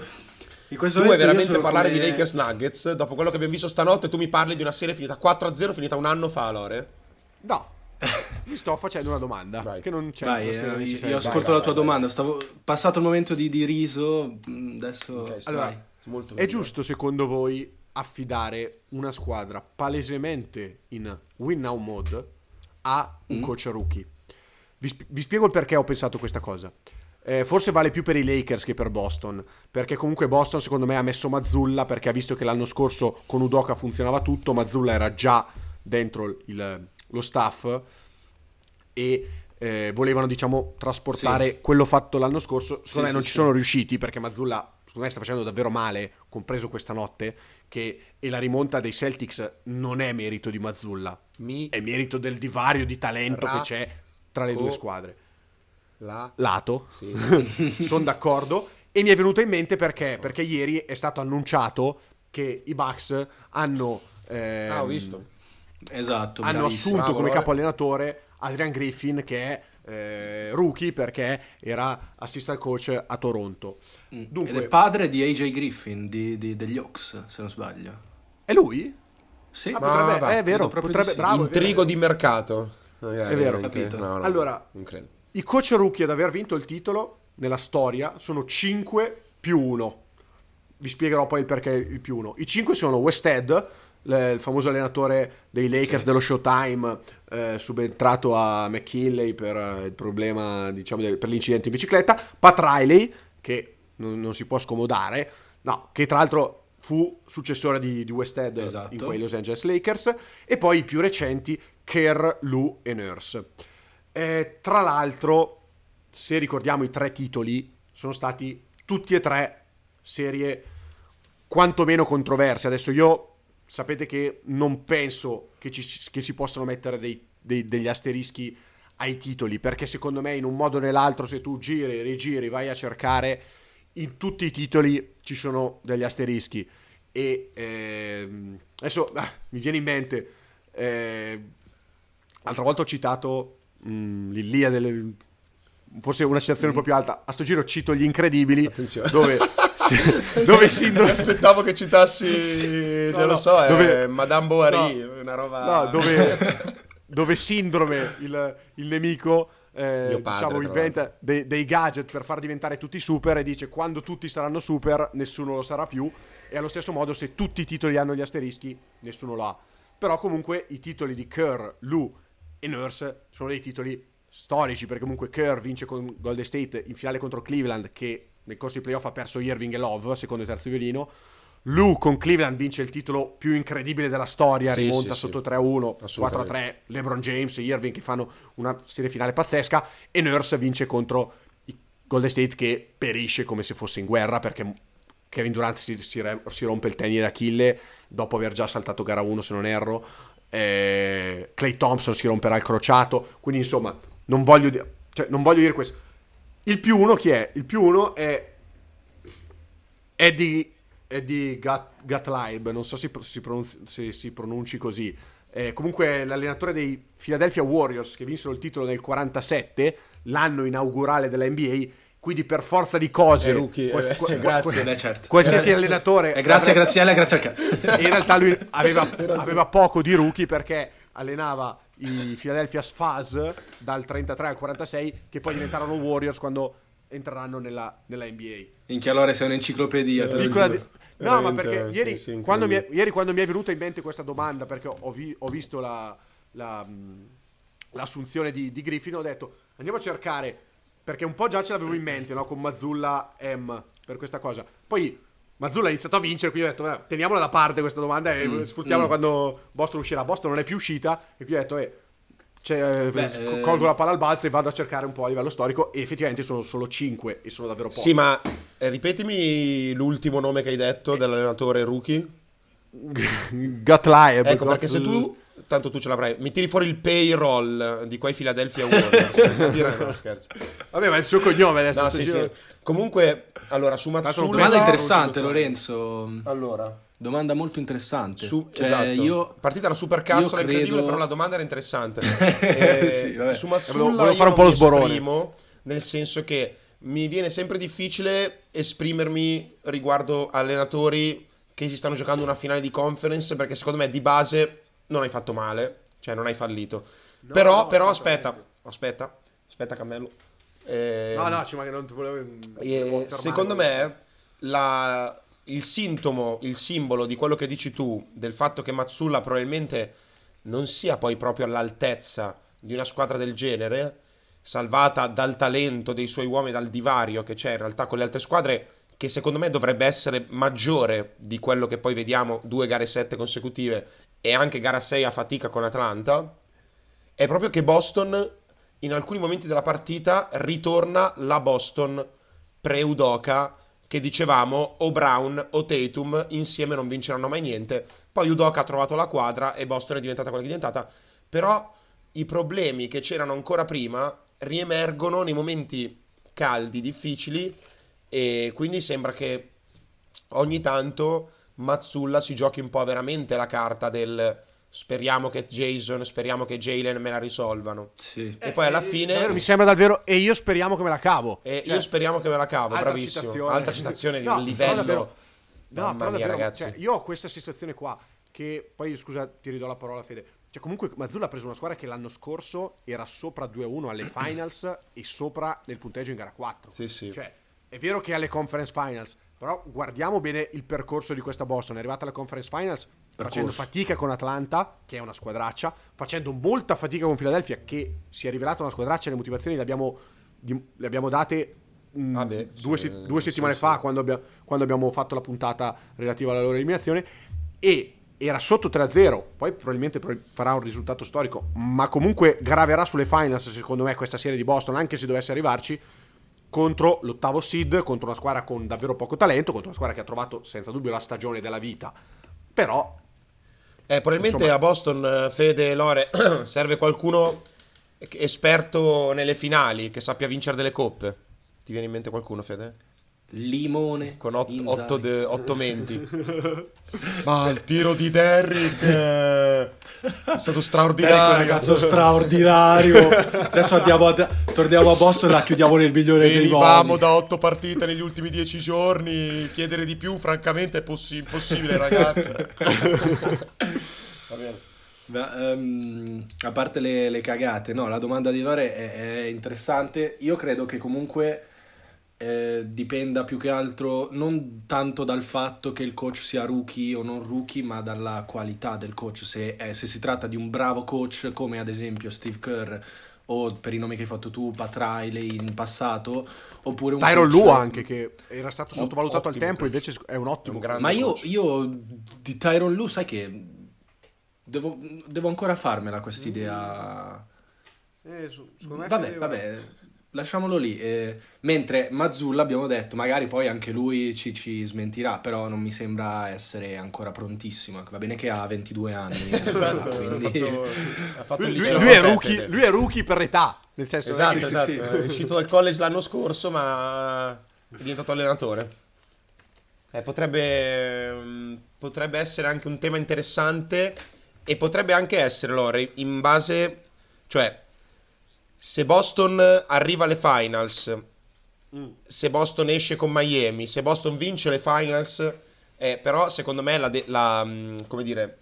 In questo Tu vuoi veramente sono parlare come- di Lakers Nuggets? Dopo quello che abbiamo visto stanotte, tu mi parli di una serie finita 4-0, finita un anno fa, Lore? no, [laughs] vi sto facendo una domanda Vai. che non c'è Vai, eh, io io ascolto vai, la tua vai, domanda. Stavo passato il momento di, di riso. mm, Adesso. Ok, Allora, vai. Molto È giusto secondo voi affidare una squadra palesemente in win now mode a un coach rookie? Vi, sp- vi spiego il perché ho pensato questa cosa. Eh, forse vale più per i Lakers che per Boston, perché comunque Boston secondo me ha messo Mazzulla perché ha visto che l'anno scorso con Udoka funzionava tutto, Mazzulla era già dentro il- lo staff e eh, volevano diciamo trasportare quello fatto l'anno scorso. Secondo Sì, me sì, non sì. ci sono riusciti perché Mazzulla secondo me sta facendo davvero male, compreso questa notte, che, e la rimonta dei Celtics non è merito di Mazzulla, Mi è merito del divario di talento Ra- che c'è tra le due co- squadre. la Lato, sì. [laughs] sono d'accordo. E mi è venuto in mente perché? Perché ieri è stato annunciato che i Bucks hanno, ehm, Ah, ho visto. Esatto. hanno assunto Bravo, come capo allenatore Adrian Griffin che è eh, rookie perché era assistant coach a Toronto. Mm. Dunque, Ed è padre di AJ Griffin di- di- degli Hawks, se non sbaglio. è lui? Sì, Ah, Ma potrebbe, va, è vero, potrebbe, di sì. bravo, è Intrigo vero. di mercato. Magari, È vero, anche- capito. no, no, Allora- non credo. I coach rookie ad aver vinto il titolo nella storia sono 5 più 1. Vi spiegherò poi il perché il più 1. I 5 sono Westhead, le- il famoso allenatore dei Lakers dello Showtime, eh, subentrato a McKinley per eh, il problema, diciamo, del- per l'incidente in bicicletta. Pat Riley, che non, non si può scomodare, no, che tra l'altro fu successore di, di Westhead Esatto. in quei Los Angeles Lakers. E poi i più recenti, Kerr, Lou e Nurse. Eh, tra l'altro, se ricordiamo i tre titoli, sono stati tutti e tre serie quantomeno controverse. Adesso io sapete che non penso che, ci, che si possano mettere dei- dei- degli asterischi ai titoli, perché secondo me in un modo o nell'altro se tu giri, rigiri, vai a cercare, in tutti i titoli ci sono degli asterischi. E ehm, adesso ah, mi viene in mente, eh, l'altra volta ho citato mm, l'Illia delle... Forse una citazione un po' più alta. A sto giro cito gli incredibili. Attenzione. Dove, [laughs] sì, dove Sindrome. Aspettavo che citassi, [laughs] Sì. No, lo so, Dove- Madame Bovary, No. una roba... No, dove, [laughs] dove Sindrome, il, il nemico, eh, padre, diciamo, inventa dei, dei gadget per far diventare tutti super e dice quando tutti saranno super nessuno lo sarà più. E allo stesso modo se tutti i titoli hanno gli asterischi nessuno lo ha. Però comunque i titoli di Kerr, Lou e Nurse sono dei titoli storici perché comunque Kerr vince con Golden State in finale contro Cleveland che nel corso di playoff ha perso Irving e Love, secondo e terzo violino. Lou con Cleveland vince il titolo più incredibile della storia, Sì, rimonta sì, sotto sì. 3-1, Assolutamente. 4-3, LeBron James e Irving che fanno una serie finale pazzesca e Nurse vince contro i Golden State che perisce come se fosse in guerra perché Kevin Durant si, si si rompe il tenine d'Achille dopo aver già saltato gara 1 se non erro, eh, Clay Thompson si romperà il crociato, quindi insomma non voglio, di- cioè, non voglio dire questo. Il più uno chi è? Il più uno è Eddie, Eddie Gat, Gatlibe, non so se si, pronunci, se si pronunci così. eh, comunque l'allenatore dei Philadelphia Warriors che vinsero il titolo nel 47, l'anno inaugurale della NBA, quindi per forza di cose, Eh, rookie, [laughs] quals- eh, grazie. qua- Beh, certo. qualsiasi allenatore... E grazie a Graziella grazie al cazzo. [laughs] in realtà lui aveva, [laughs] aveva poco di rookie perché allenava i Philadelphia Sfaz dal 33 al 46 che poi diventarono Warriors quando entreranno nella, nella NBA. Minchia Lore sei un'enciclopedia. lo Piccola di- No, ma perché sì, ieri, sì, quando mi è, ieri quando mi è venuta in mente questa domanda, perché ho, vi- ho visto la- la, l'assunzione di, di Griffin, ho detto andiamo a cercare, perché un po' già ce l'avevo in mente, no? con Mazzulla M, per questa cosa. Poi Mazzulla ha iniziato a vincere, quindi ho detto "Eh, teniamola da parte questa domanda e Mm, sfruttiamola mm. quando Boston uscirà. Boston non è più uscita e quindi ho detto eh, cioè, eh, Beh, eh, colgo la palla al balzo e vado a cercare un po' a livello storico e effettivamente sono solo 5 e sono davvero pochi. Sì, ma eh, ripetimi l'ultimo nome che hai detto dell'allenatore rookie. [laughs] Gatlaeb. Ecco, perché se tu, tanto tu ce l'avrai, mi tiri fuori il payroll di quei Philadelphia Warriors. Capirai, no, [laughs] scherzo. Vabbè, ma è il suo cognome adesso. No, sì, sì. Comunque, allora, su Mazzulla... Domanda interessante, Lorenzo. Allora, Domanda molto interessante. su, Cioè, esatto. io Partita una super cazzola credo- incredibile, però la domanda era interessante. [laughs] Eh, Sì, vabbè. su Mazzulla volevo fare un po' lo sborone. esprimo, nel senso che mi viene sempre difficile esprimermi riguardo allenatori che si stanno giocando una finale di conference, perché secondo me di base non hai fatto male, cioè non hai fallito. No, però, no, però aspetta, aspetta, aspetta Cammello. Eh, No, no, ci manca, non ti volevo. eh, secondo me la- il sintomo, il simbolo di quello che dici tu, del fatto che Mazzulla probabilmente non sia poi proprio all'altezza di una squadra del genere, salvata dal talento dei suoi uomini, dal divario che c'è in realtà con le altre squadre, che secondo me dovrebbe essere maggiore di quello che poi vediamo due gare 7 consecutive e anche gara 6 a fatica con Atlanta, è proprio che Boston in alcuni momenti della partita ritorna la Boston pre-Udoka che dicevamo o Brown o Tatum insieme non vinceranno mai niente. Poi Udoka ha trovato la quadra e Boston è diventata quella che è diventata. Però i problemi che c'erano ancora prima riemergono nei momenti caldi, difficili e quindi sembra che ogni tanto Mazzulla si giochi un po' veramente la carta del speriamo che Jason, speriamo che Jalen me la risolvano. sì. E poi alla Eh, fine davvero, mi sembra davvero. E io speriamo che me la cavo. e Cioè, io speriamo che me la cavo, altra bravissimo. citazione. Altra citazione di No, un livello. davvero- No, Mamma mia, davvero, ragazzi. cioè, io ho questa sensazione qua. Che poi, scusa, ti ridò la parola, Fede. Cioè, comunque, Mazzulla ha preso una squadra che l'anno scorso era sopra 2-1 alle finals e sopra nel punteggio in gara 4. Sì, sì. Cioè, è vero che alle conference finals, però guardiamo bene il percorso di questa Boston. È arrivata alle conference finals facendo fatica con Atlanta, che è una squadraccia, facendo molta fatica con Philadelphia, che si è rivelata una squadraccia. Le motivazioni le abbiamo, le abbiamo date mh, due, sì, se- due sì, settimane sì. fa, quando, abbia- quando abbiamo fatto la puntata relativa alla loro eliminazione. E era sotto 3-0. Poi probabilmente pro- farà un risultato storico, ma comunque graverà sulle finals, secondo me, questa serie di Boston, anche se dovesse arrivarci contro l'ottavo seed, contro una squadra con davvero poco talento, contro una squadra che ha trovato senza dubbio la stagione della vita. Però Eh, probabilmente Insomma- a Boston, eh, Fede e Lore, [clears throat] serve qualcuno esperto nelle finali, che sappia vincere delle coppe. Ti viene in mente qualcuno, Fede? Limone. Con otto, de- otto menti. [laughs] Ma il tiro di Derrick eh, è stato Derek è un straordinario. ragazzo straordinario. Adesso andiamo a, torniamo a Boston e la chiudiamo nel migliore dei Venivamo modi. da otto partite negli ultimi dieci giorni. Chiedere di più, francamente, è possi- impossibile, ragazzi. Va bene. Beh, ehm, a parte le, le cagate, no, la domanda di Lore è, è interessante. Io credo che comunque eh, dipenda più che altro non tanto dal fatto che il coach sia rookie o non rookie, ma dalla qualità del coach. Se, eh, se si tratta di un bravo coach, come ad esempio Steve Kerr o per i nomi che hai fatto tu, Pat Riley in passato, oppure un Tyron Lu anche, che era stato sottovalutato al tempo, coach. invece è un ottimo Un grande Ma io, coach. io di Tyron Lu, sai che devo, devo ancora farmela quest'idea. Eh, su- secondo me Vabbè, vabbè, lasciamolo lì. eh, mentre Mazzulla abbiamo detto, magari poi anche lui ci, ci smentirà, però non mi sembra essere ancora prontissimo. Va bene che ha 22 anni. [laughs] Esatto, quindi- ha fatto, ha [laughs] fatto Lui, il lui- è rookie, lui è rookie per età, nel senso Esatto, che- esatto. sì, sì. È uscito dal college l'anno scorso, ma è diventato allenatore. Eh, potrebbe, mm, potrebbe essere anche un tema interessante E potrebbe anche essere, Lore, in base... Cioè, se Boston arriva alle finals, se Boston esce con Miami, se Boston vince le finals, eh, però secondo me la, de- la, mm, come dire,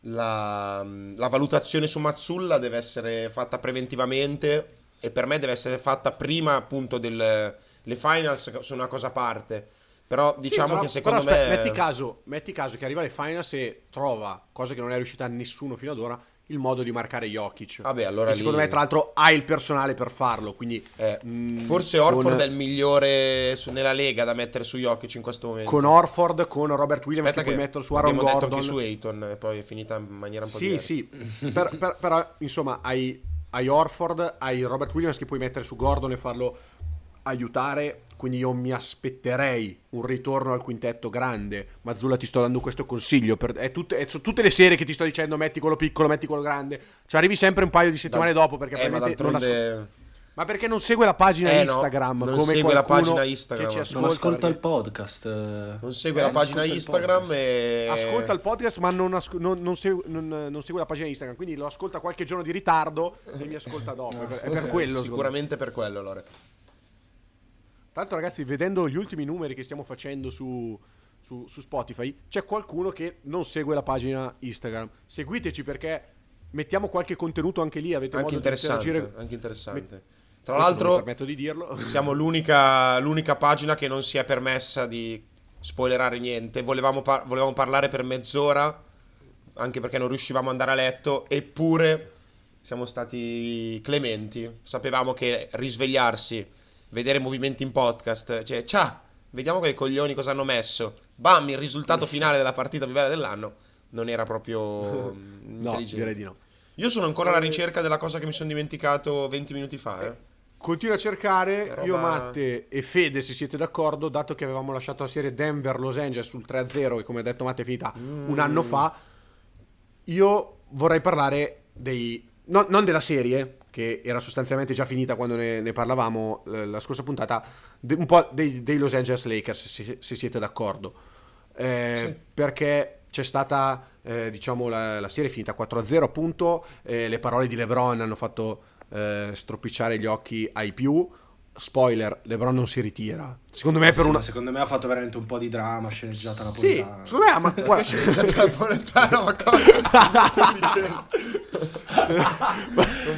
la, mm, la valutazione su Mazzulla deve essere fatta preventivamente e per me deve essere fatta prima appunto del... Le finals sono una cosa a parte. Però diciamo Sì, però- che secondo però aspetta, me... Metti caso, metti caso che arriva alle finals e trova, cosa che non è riuscita a nessuno fino ad ora, il modo di marcare Jokic. Vabbè, allora E secondo lì- me, tra l'altro, ha il personale per farlo. Quindi, Eh, mm, forse Orford con- è il migliore su- nella lega da mettere su Jokic in questo momento. con Orford, con Robert Williams, Aspetta che puoi che metterlo su Aaron abbiamo detto Gordon. anche su Ayton e poi è finita in maniera un po' Sì, diversa. sì, [laughs] per- per- però insomma hai, hai Orford, hai Robert Williams che puoi mettere su Gordon e farlo aiutare, quindi io mi aspetterei un ritorno al quintetto grande. Mazzulla ti sto dando questo consiglio, per, è, tutte, è su tutte le serie che ti sto dicendo metti quello piccolo, metti quello grande, ci arrivi sempre un paio di settimane Dal- dopo perché eh, ma probabilmente non d'altronde... ascol- ma perché non segue la pagina Eh, no, Instagram non come segue la pagina Instagram. che ci Non Non ascolta, ascolta il podcast. Non segue Eh, la non pagina ascolta Instagram e... Ascolta il podcast, ma non, asco- non- non segue, non- non segue la pagina Instagram. Quindi lo ascolta qualche giorno di ritardo e mi ascolta dopo. È per, è per quello. Sicuramente per quello, Lore. Tra l'altro, ragazzi, vedendo gli ultimi numeri che stiamo facendo su, su- su Spotify, c'è qualcuno che non segue la pagina Instagram. Seguiteci perché mettiamo qualche contenuto anche lì. Avete Anche modo di interagire. anche interessante. Met- Tra l'altro, permetto di dirlo. siamo l'unica, l'unica pagina che non si è permessa di spoilerare niente. Volevamo, par- volevamo parlare per mezz'ora, anche perché non riuscivamo ad andare a letto, eppure siamo stati clementi. Sapevamo che risvegliarsi, vedere movimenti in podcast, cioè, ciao, vediamo quei coglioni cosa hanno messo. Bam, il risultato [laughs] finale della partita più bella dell'anno non era proprio [laughs] No, direi di no. Io sono ancora alla ricerca della cosa che mi sono dimenticato 20 minuti fa, eh. Continua a cercare, Roba- io Matte e Fede se siete d'accordo, dato che avevamo lasciato la serie Denver-Los Angeles sul 3-0 e come ha detto Matte è finita Mm. un anno fa, io vorrei parlare dei... no- non della serie, che era sostanzialmente già finita quando ne, ne parlavamo eh, la scorsa puntata, de- un po' dei, dei Los Angeles Lakers, se, se siete d'accordo. Eh, Perché c'è stata, eh, diciamo, la, la serie finita 4-0 appunto, le parole di LeBron hanno fatto eh, stropicciare gli occhi ai più. Spoiler, LeBron non si ritira. Secondo me per Sì, una... secondo me ha fatto veramente un po' di dramma, sceneggiata Sì, napoletana. secondo me... Ma, guarda, napoletano, ma cosa? [laughs]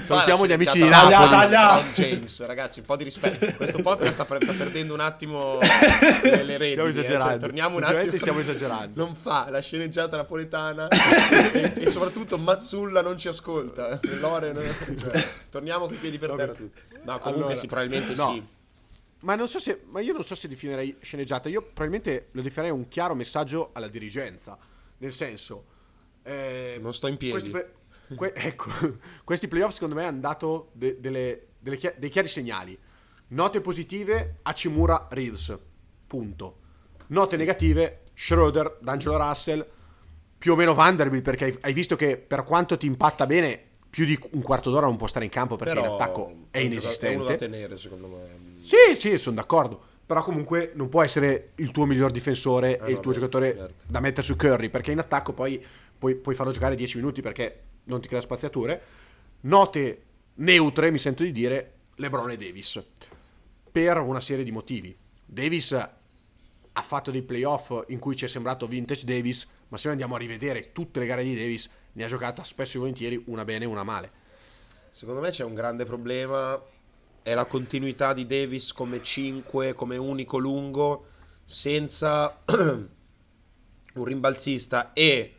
Salutiamo gli amici di Napoli. Napoli. Tagliamo. James, ragazzi, un po' di rispetto. Questo podcast sta, pre- sta perdendo un attimo le, redini. Stiamo eh, cioè, esagerando. torniamo un attimo. stiamo esagerando. Non fa la sceneggiata napoletana e, e soprattutto Mazzulla non ci ascolta. Lore non- cioè, torniamo con i piedi per terra tutti. No, comunque Allora, sì, probabilmente no. sì. Ma non so se. Ma io non so se definirei sceneggiata. Io probabilmente lo definirei un chiaro messaggio alla dirigenza. Nel senso. eh, Non sto in piedi. Questi, play- que- [laughs] ecco, questi playoff, secondo me, hanno dato de- delle- delle chia- dei chiari segnali. Note positive, Hachimura Reeves. Punto. Note negative, Schroeder, D'Angelo Russell. Più o meno Vanderbilt, perché hai, hai visto che per quanto ti impatta bene, più di un quarto d'ora non può stare in campo perché Però in attacco è gioca- È uno da inesistente. tenere, secondo me. Sì, sì, sono d'accordo. Però comunque non può essere il tuo miglior difensore Eh, e il tuo beh, giocatore certo. da mettere su Curry, perché in attacco poi puoi, puoi farlo giocare 10 minuti perché non ti crea spaziature. Note neutre, mi sento di dire, LeBron e Davis. Per una serie di motivi. Davis ha fatto dei playoff in cui ci è sembrato vintage Davis, ma se noi andiamo a rivedere tutte le gare di Davis, ne ha giocata spesso e volentieri una bene e una male. Secondo me c'è un grande problema, è la continuità di Davis come 5, come unico lungo, senza [clears throat] un rimbalzista e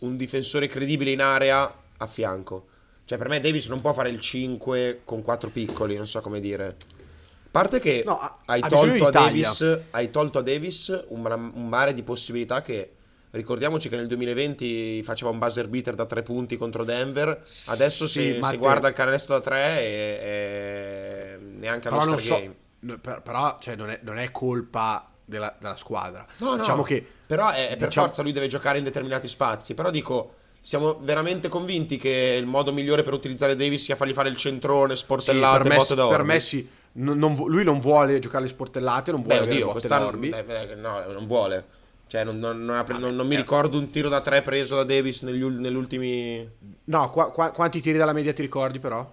un difensore credibile in area a fianco. Cioè per me Davis non può fare il 5 con 4 piccoli, non so come dire. A parte che No, ha- hai, tolto. Davis, hai tolto a Davis un, un mare di possibilità che... Ricordiamoci che nel 2020 faceva un buzzer beater da tre punti contro Denver. Adesso Sì, se te- guarda il canestro da tre è, è neanche allo non so, Game. no, per- però cioè, non, è, non è colpa della, della squadra. No, no, diciamo che però è, è per diciamo- forza lui deve giocare in determinati spazi. Però dico, siamo veramente convinti che il modo migliore per utilizzare Davis sia fargli fare il centrone, sì, sportellate, per me, botte da per orbi. me sì, non- non lui non vuole giocare le sportellate, non Beh, vuole avere oddio, da orbi. beh, beh, no, non vuole. Cioè, non, non- non ha pre- non- non mi ricordo un tiro da tre preso da Davis negli, ul- negli ultimi... No, qua- qua- quanti tiri dalla media ti ricordi però?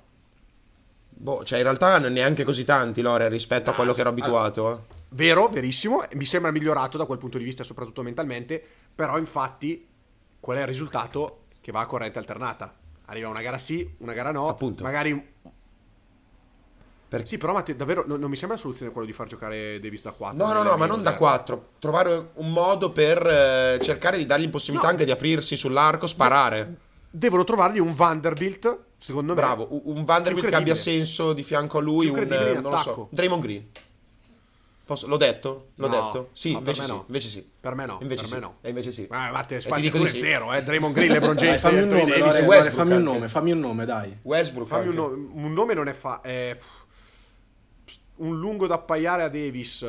Boh, cioè in realtà non neanche così tanti, Lore, rispetto a quello che ero abituato. eh. Vero, verissimo, mi sembra migliorato da quel punto di vista, soprattutto mentalmente, però infatti qual è il risultato? Che va a corrente alternata. Arriva una gara sì, una gara no, Appunto. magari... Per- Sì, però ma te- davvero non, non mi sembra la soluzione quello di far giocare Davis da 4. No, no, no, ma non da 4. Trovare un modo per eh, cercare di dargli possibilità No. anche di aprirsi sull'arco, sparare. Devono trovargli un Vanderbilt, secondo me. Bravo, un- Vanderbilt che abbia senso di fianco a lui, un, eh, non lo so. Draymond Green. Posso- l'ho detto? L'ho No, detto? Sì, invece sì, no. invece sì. Per me no, Invece per sì. me no. E invece sì. Ma Matte, ti spazio dico pure di sì. zero, eh. Draymond Green, [laughs] LeBron Dai, James, fammi un Anthony nome, Davis. Westbrook fammi un nome, fammi un nome, dai. Westbrook Fammi un, nome, un nome non è fa... eh, un lungo da appaiare a Davis.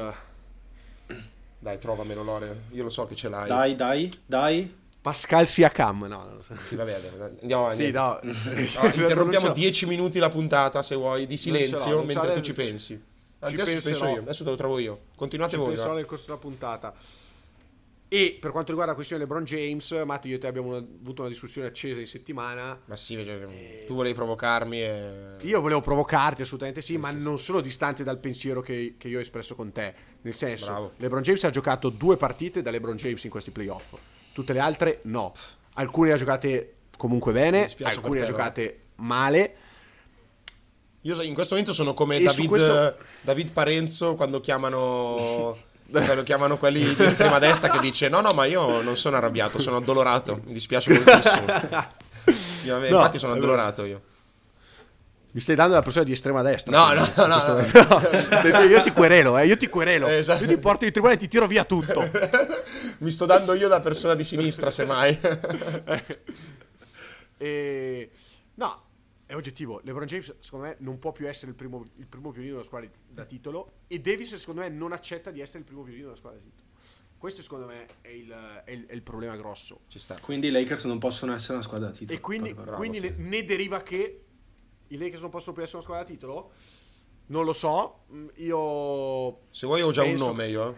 Dai, trovamelo, Lore. Io lo so che ce l'hai. Dai, dai, dai. Pascal Siakam. No, non lo so. Sì, va bene. Andiamo avanti. Sì, no. No, [laughs] interrompiamo ce l'ho. 10 minuti la puntata, se vuoi, di silenzio, mentre tu ci pensi. Anzi, adesso ci penso penserò. io. Adesso te lo trovo io. Continuate Ci voi. penserò no? nel corso della puntata. E per quanto riguarda la questione LeBron James, Matti, io e te abbiamo una- avuto una discussione accesa in settimana. Ma sì, cioè, tu volevi provocarmi e... Io volevo provocarti assolutamente sì, ma sì, non sono distante dal pensiero che, che io ho espresso con te. Nel senso, Bravo. LeBron James ha giocato due partite da LeBron James in questi playoff. Tutte le altre no. Alcune le ha giocate comunque bene, alcune le ha te, giocate male. Io in questo momento sono come E David, questo- David Parenzo quando chiamano, [laughs] quando chiamano quelli di estrema destra che dice no no ma io non sono arrabbiato, sono addolorato, mi dispiace moltissimo. Io, No, infatti sono addolorato io. Mi stai dando la persona di estrema destra. No, no, no, no. momento. io ti querelo, eh, io ti querelo. Esatto. Io ti porto in tribunale e ti tiro via tutto. [laughs] Mi sto dando io da persona di sinistra semmai. [laughs] E... No, è oggettivo. LeBron James, secondo me, non può più essere il primo, il primo violino della squadra da titolo. E Davis, secondo me, non accetta di essere il primo violino della squadra da titolo. Questo, secondo me, è il, è il- è il problema grosso. Ci sta. Quindi i Lakers non possono essere una squadra da titolo. E quindi, per- quindi bravo, ne, deriva che i Lakers non possono più essere una squadra da titolo? Non lo so. Mm, Io. Se vuoi ho già un nome io. eh.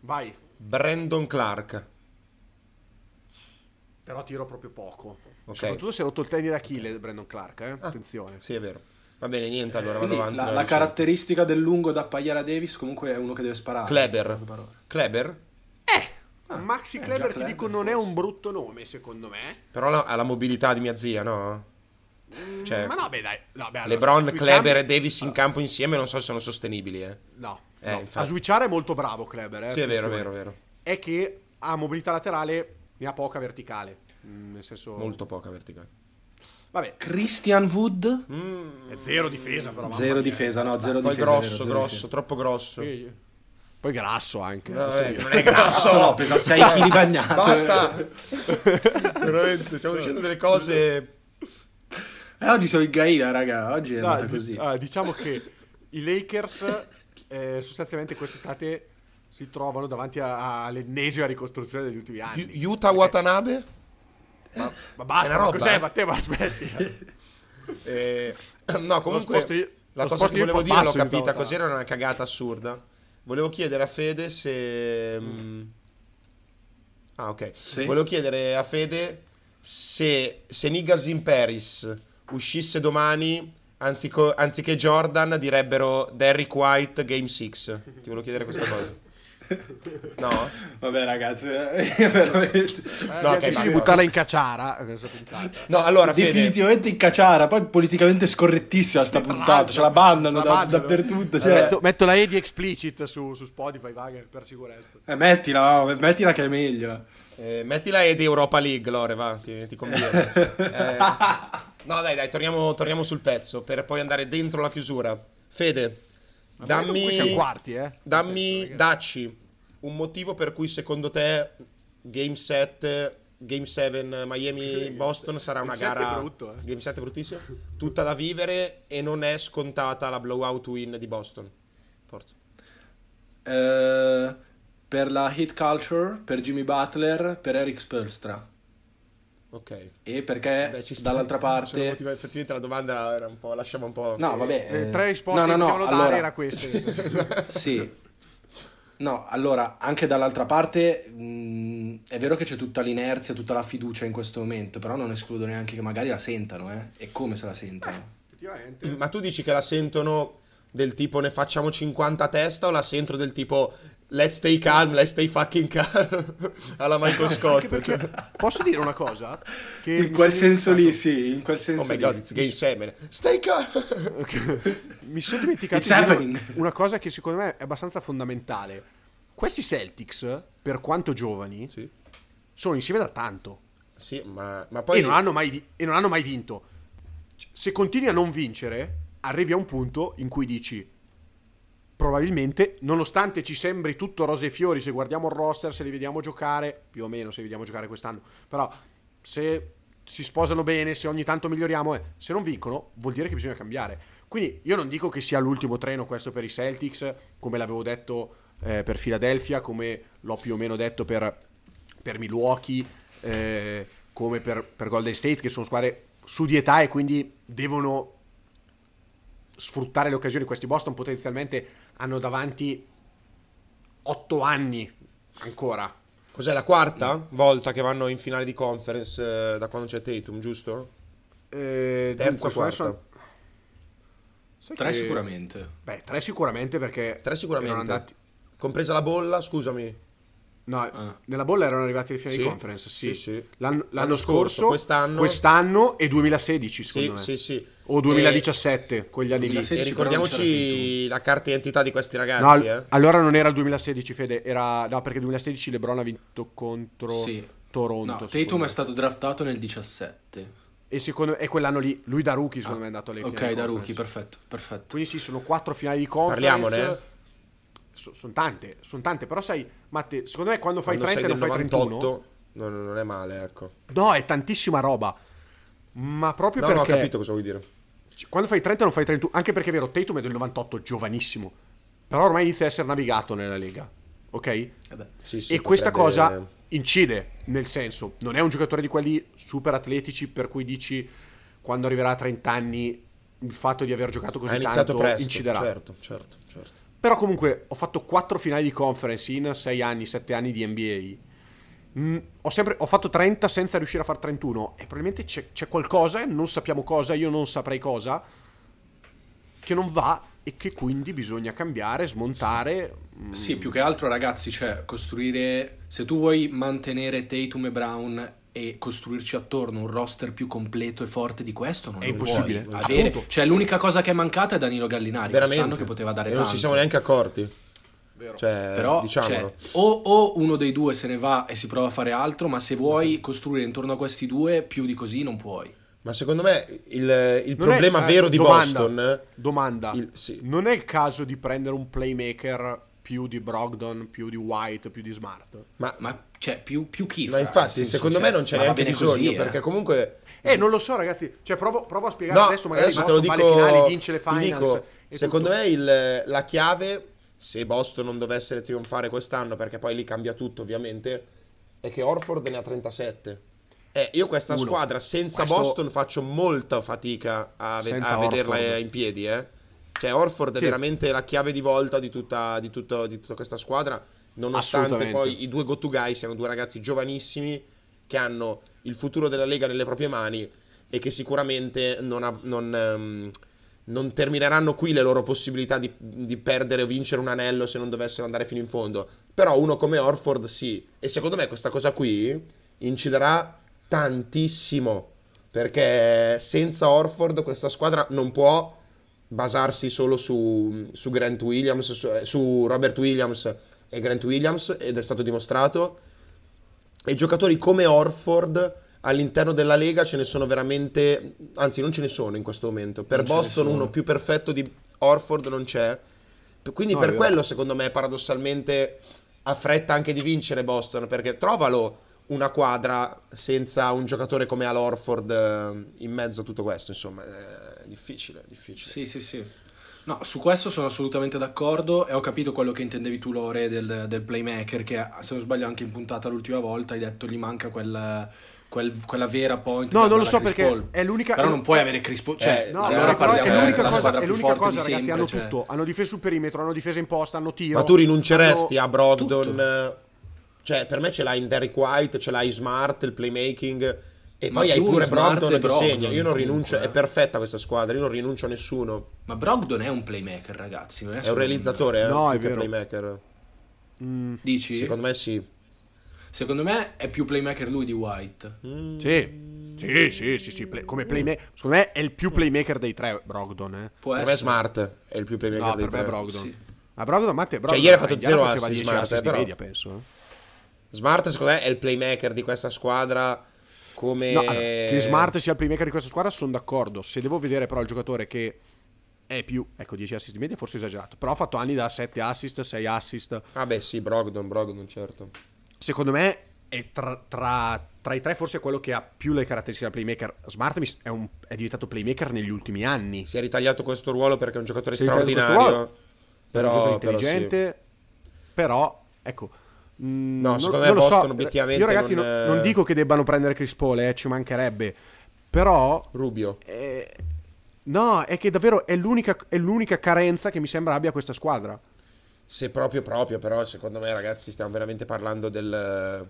Vai. Brandon Clark. Però tiro proprio poco. Ok. Soprattutto se ha rotto il tennis d'Achille, Brandon Clark. Eh? Ah, Attenzione. Sì, è vero. Va bene, niente, allora vado avanti. la, la caratteristica del lungo da appaiare a Davis comunque è uno che deve sparare. Kleber. Kleber? Eh, Maxi eh, Kleber, ti dico, Kleber, non è forse. un brutto nome, secondo me. Però la- ha la mobilità di mia zia, no? Cioè, Mm, Ma no, beh, dai. No, beh, allora, LeBron, Kleber cambi- e Davis in campo insieme non so se sono sostenibili, eh. No, Eh, no. a switchare è molto bravo Kleber. Eh, Sì, è vero, è vero, è vero. È che ha mobilità laterale, ne ha poca verticale. Mm, nel senso... Molto poca verticale. Vabbè, Christian Wood? Mm, è zero difesa però. mamma Zero mia. difesa, no, zero poi difesa. grosso, vero, zero grosso, difesa. troppo grosso. Sì. Poi grasso anche. No, eh, dire. non è grasso. No, pesa 6 kg bagnato. Basta. Veramente, stiamo dicendo delle cose. Eh, oggi siamo in Gaina, raga. Oggi è Dai, andata di- così. ah, diciamo che i Lakers eh, sostanzialmente quest'estate si trovano davanti a- all'ennesima ricostruzione degli ultimi anni. Yu- Yuta Watanabe? Ma è basta, una ma roba, cos'è? eh. Matteo, ma aspetti. [laughs] Eh, no, comunque io- la cosa che volevo dire l'ho capita così, era una cagata assurda. Volevo chiedere a Fede se... mm, Ah, ok. Sì. Volevo chiedere a Fede se, se Niggas in Paris uscisse domani, anzico- anziché Jordan, direbbero Derrick White Game 6. Ti volevo chiedere questa cosa. No? Vabbè, ragazzi, è [laughs] veramente. Eh, No, ok, decidi di basta. buttarla in cacciara eh. No, allora Fede... Definitivamente in cacciara. Poi politicamente scorrettissima sta puntata. Ce la bannano La da- dappertutto. Eh, Cioè, metto, metto la E di explicit su, su Spotify, va, che- per sicurezza. eh, mettila, va, mettila che è meglio. Eh, mettila e di Europa League, Lore, va, ti, ti conviene. [laughs] Eh, no, dai, dai, torniamo, torniamo sul pezzo per poi andare dentro la chiusura. Fede, dammi, Qui siamo quarti, eh. dammi, dacci un motivo per cui secondo te Game 7, Game 7 Miami-Boston sarà una Game 7 è gara... brutto, eh. Game 7 è bruttissimo. Tutta da vivere e non è scontata la blowout win di Boston. Forza. Eh, per la hit culture, per Jimmy Butler, per Eric Spolstra. Ok. E perché Beh, ci sta. dall'altra parte... motiva- effettivamente la domanda era, un po'... Lasciamo un po'... No, vabbè. Le eh, tre risposte no, no, che no, potevano dare allora, era queste. [laughs] Sì. No, allora, anche dall'altra parte mh, è vero che c'è tutta l'inerzia, tutta la fiducia in questo momento, però non escludo neanche che magari la sentano, eh? E come se la sentono? Effettivamente. Ma tu dici che la sentono del tipo ne facciamo 50 a testa o la sentono del tipo let's stay calm, let's stay fucking calm [laughs] alla Michael Scott? Perché, cioè. [laughs] posso dire una cosa? Che In quel senso lì, sì, in quel senso Oh my lì. god, it's gay semen. Stay calm. Mi sono dimenticato It's di dire happening. una cosa che secondo me è abbastanza fondamentale. Questi Celtics, per quanto giovani, sì. sono insieme da tanto. Sì, ma, ma poi E, non hanno mai vi- e non hanno mai vinto. C- Se continui a non vincere, arrivi a un punto in cui dici probabilmente, nonostante ci sembri tutto rose e fiori, se guardiamo il roster, se li vediamo giocare, più o meno se li vediamo giocare quest'anno, però se si sposano bene, se ogni tanto miglioriamo, eh, se non vincono, vuol dire che bisogna cambiare. Quindi io non dico che sia l'ultimo treno questo per i Celtics, come l'avevo detto eh, per Philadelphia, come l'ho più o meno detto per, per Milwaukee, eh, come per, per Golden State, che sono squadre su di età e quindi devono sfruttare le occasioni. Questi Boston potenzialmente hanno davanti 8 anni ancora. Cos'è la quarta volta che vanno in finale di conference eh, da quando c'è Tatum, giusto? Eh, Terza o quarta? Sai Tre che- sicuramente. Beh, tre sicuramente perché Tre sicuramente. andati Compresa la bolla, scusami. No, Ah. nella bolla erano arrivati alle finali Sì, di conference, sì. sì, sì. L'anno, l'anno scorso, scorso, quest'anno- quest'anno e 2016, Sì, secondo me. sì, sì. O 2017, quegli anni lì. 2016. E Sì, però non ricordiamoci la carta d'identità di questi No, ragazzi, eh. allora non era il 2016, Fede, era no, perché il 2016 LeBron ha vinto contro Sì. Toronto. No, Tatum me. è stato draftato nel 17. e secondo e quell'anno lì, lui da rookie secondo me è andato alle finali Ok, da conference. rookie, perfetto, perfetto. Quindi sì, sono quattro finali di conference. Parliamone. Sono tante, sono tante, però sai, Matte, secondo me quando fai Quando 30 sei e del non fai 31 98 non, non è male, ecco. No, è tantissima roba. Ma proprio No, no, ho perché capito cosa vuoi dire. quando fai 30 non fai 31, anche perché è vero, Tatum è del 98, giovanissimo. Però ormai inizia a essere navigato nella Lega. Ok? Eh. Sì, sì, e questa potrebbe- cosa incide, nel senso, non è un giocatore di quelli super atletici per cui dici quando arriverà a 30 anni il fatto di aver giocato così Ha tanto presto, inciderà. certo, certo, certo. Però comunque ho fatto 4 finali di conference in 6 anni, 7 anni di NBA. Mm, ho, sempre, ho fatto 30 senza riuscire a far 31 e probabilmente c'è, c'è qualcosa, non sappiamo cosa, io non saprei cosa, che non va e che quindi bisogna cambiare, smontare. mm, Sì, più che altro ragazzi, cioè costruire se tu vuoi mantenere Tatum e Brown e costruirci attorno un roster più completo e forte di questo non È impossibile, puoi appunto. avere. Cioè l'unica cosa che è mancata è Danilo Gallinari Veramente. che poteva dare e non tanto. si siamo neanche accorti. Vero. Cioè, Però diciamolo. cioè, o, o uno dei due se ne va e si prova a fare altro, ma se vuoi costruire intorno a questi due più di così non puoi. Ma secondo me il, il Non problema è- eh, vero di domanda, Boston Domanda. il- sì. Non è il caso di prendere un playmaker più di Brogdon, più di White, più di Smart? ma, Ma cioè, più, più chi ma infatti secondo cioè, me non c'è neanche bisogno così, eh. perché comunque Eh, non lo so, ragazzi. Cioè, provo, provo a spiegare No, adesso. Magari adesso te lo Boston dico. va alle finali, vince le finals. dico, secondo tutto. me il- la chiave, se Boston non dovesse trionfare quest'anno, perché poi lì cambia tutto ovviamente, è che Orford ne ha 37. Eh, io questa Uno. squadra senza Questo- Boston faccio molta fatica a, ve- a vederla in piedi. Eh. Cioè Orford Sì. è veramente la chiave di volta di tutta, di tutto- di tutta questa squadra, nonostante poi i due go to guy siano due ragazzi giovanissimi che hanno il futuro della Lega nelle proprie mani e che sicuramente non, av- non, ehm, non termineranno qui le loro possibilità di, di perdere o vincere un anello se non dovessero andare fino in fondo. Però uno come Orford sì. E secondo me questa cosa qui inciderà tantissimo. Perché senza Orford questa squadra non può basarsi solo su, su Grant Williams, su, eh, su Robert Williams e Grant Williams, ed è stato dimostrato. E giocatori come Orford all'interno della Lega ce ne sono veramente, anzi non ce ne sono in questo momento. Per Non Boston uno più perfetto di Orford non c'è. Quindi No, per vero. quello secondo me paradossalmente ha fretta anche di vincere Boston, perché trovalo una quadra senza un giocatore come Al Orford eh, in mezzo a tutto questo, insomma, è difficile, difficile. Sì, sì, sì. No, su questo sono assolutamente d'accordo e ho capito quello che intendevi tu, Lore, del, del playmaker, che se non sbaglio anche in puntata l'ultima volta hai detto gli manca quel, quel- quella vera point No, non lo so Chris perché Paul. è l'unica- Però non puoi avere Chris Paul, cioè, Eh, No, allora però parliamo è della l'unica cosa, squadra è più l'unica forte di cosa ragazzi, sempre, hanno cioè. tutto. Hanno difesa sul perimetro, hanno difesa in posta, hanno tiro. Ma tu rinunceresti hanno- a Brogdon? Cioè, per me ce l'hai in Derrick White, ce l'hai Smart, il playmaking. E Ma poi hai pure Brogdon e che Brogdon, segna. Io non rinuncio. eh. È perfetta questa squadra. Io non rinuncio a nessuno. Ma Brogdon è un playmaker, ragazzi. non È un solo realizzatore, eh, No, è vero. playmaker. Mm, Dici? Secondo me sì. Secondo me è più playmaker lui di White. Sì. Sì, sì, sì, sì, play- come playmaker. Secondo me è il più playmaker dei tre, Brogdon, eh. Può Per me essere. Smart è il più playmaker No, dei per me è tre. Brogdon. Sì. Ma Brogdon, Matte, Brogdon ieri ha fatto in Indiana zero faceva assist, 10 Smart, assist eh, però. media, penso. eh. Smart, secondo me, è il playmaker di questa squadra. Come No, che Smart sia il playmaker di questa squadra sono d'accordo. Se devo vedere però il giocatore che è più, ecco 10 assist di media forse esagerato, però ha fatto anni da 7 assist, 6 assist. Ah, beh, sì, Brogdon, Brogdon, certo. Secondo me è tra, tra- tra i tre forse quello che ha più le caratteristiche da playmaker. Smart è, un- è diventato playmaker negli ultimi anni. Si è ritagliato questo ruolo perché è un giocatore Si è straordinario. ruolo, È un Però, giocatore però sì. intelligente, però ecco. Mm, No, non- secondo me non Boston so. obiettivamente Io ragazzi non- non, non dico che debbano prendere Chris Paul, eh, ci mancherebbe. Però Rubio. eh, no, è che davvero è l'unica, è l'unica carenza che mi sembra abbia questa squadra. Se proprio proprio, però secondo me ragazzi stiamo veramente parlando del...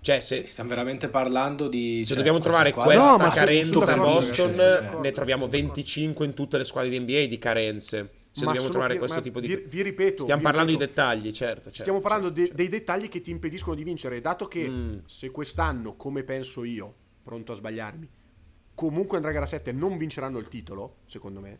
Cioè se, Sì, stiamo veramente parlando di... se cioè, dobbiamo trovare questa No, carenza a Boston, ne troviamo 25 in tutte le squadre di NBA di carenze. Se Ma dobbiamo trovare vi- questo tipo di... vi- vi ripeto, Stiamo vi parlando di ripeto. dettagli, certo. certo, Stiamo parlando certo, de- certo. dei dettagli che ti impediscono di vincere. Dato che Mm. se quest'anno, come penso io, pronto a sbagliarmi, comunque andrà a gara 7 non vinceranno il titolo, secondo me,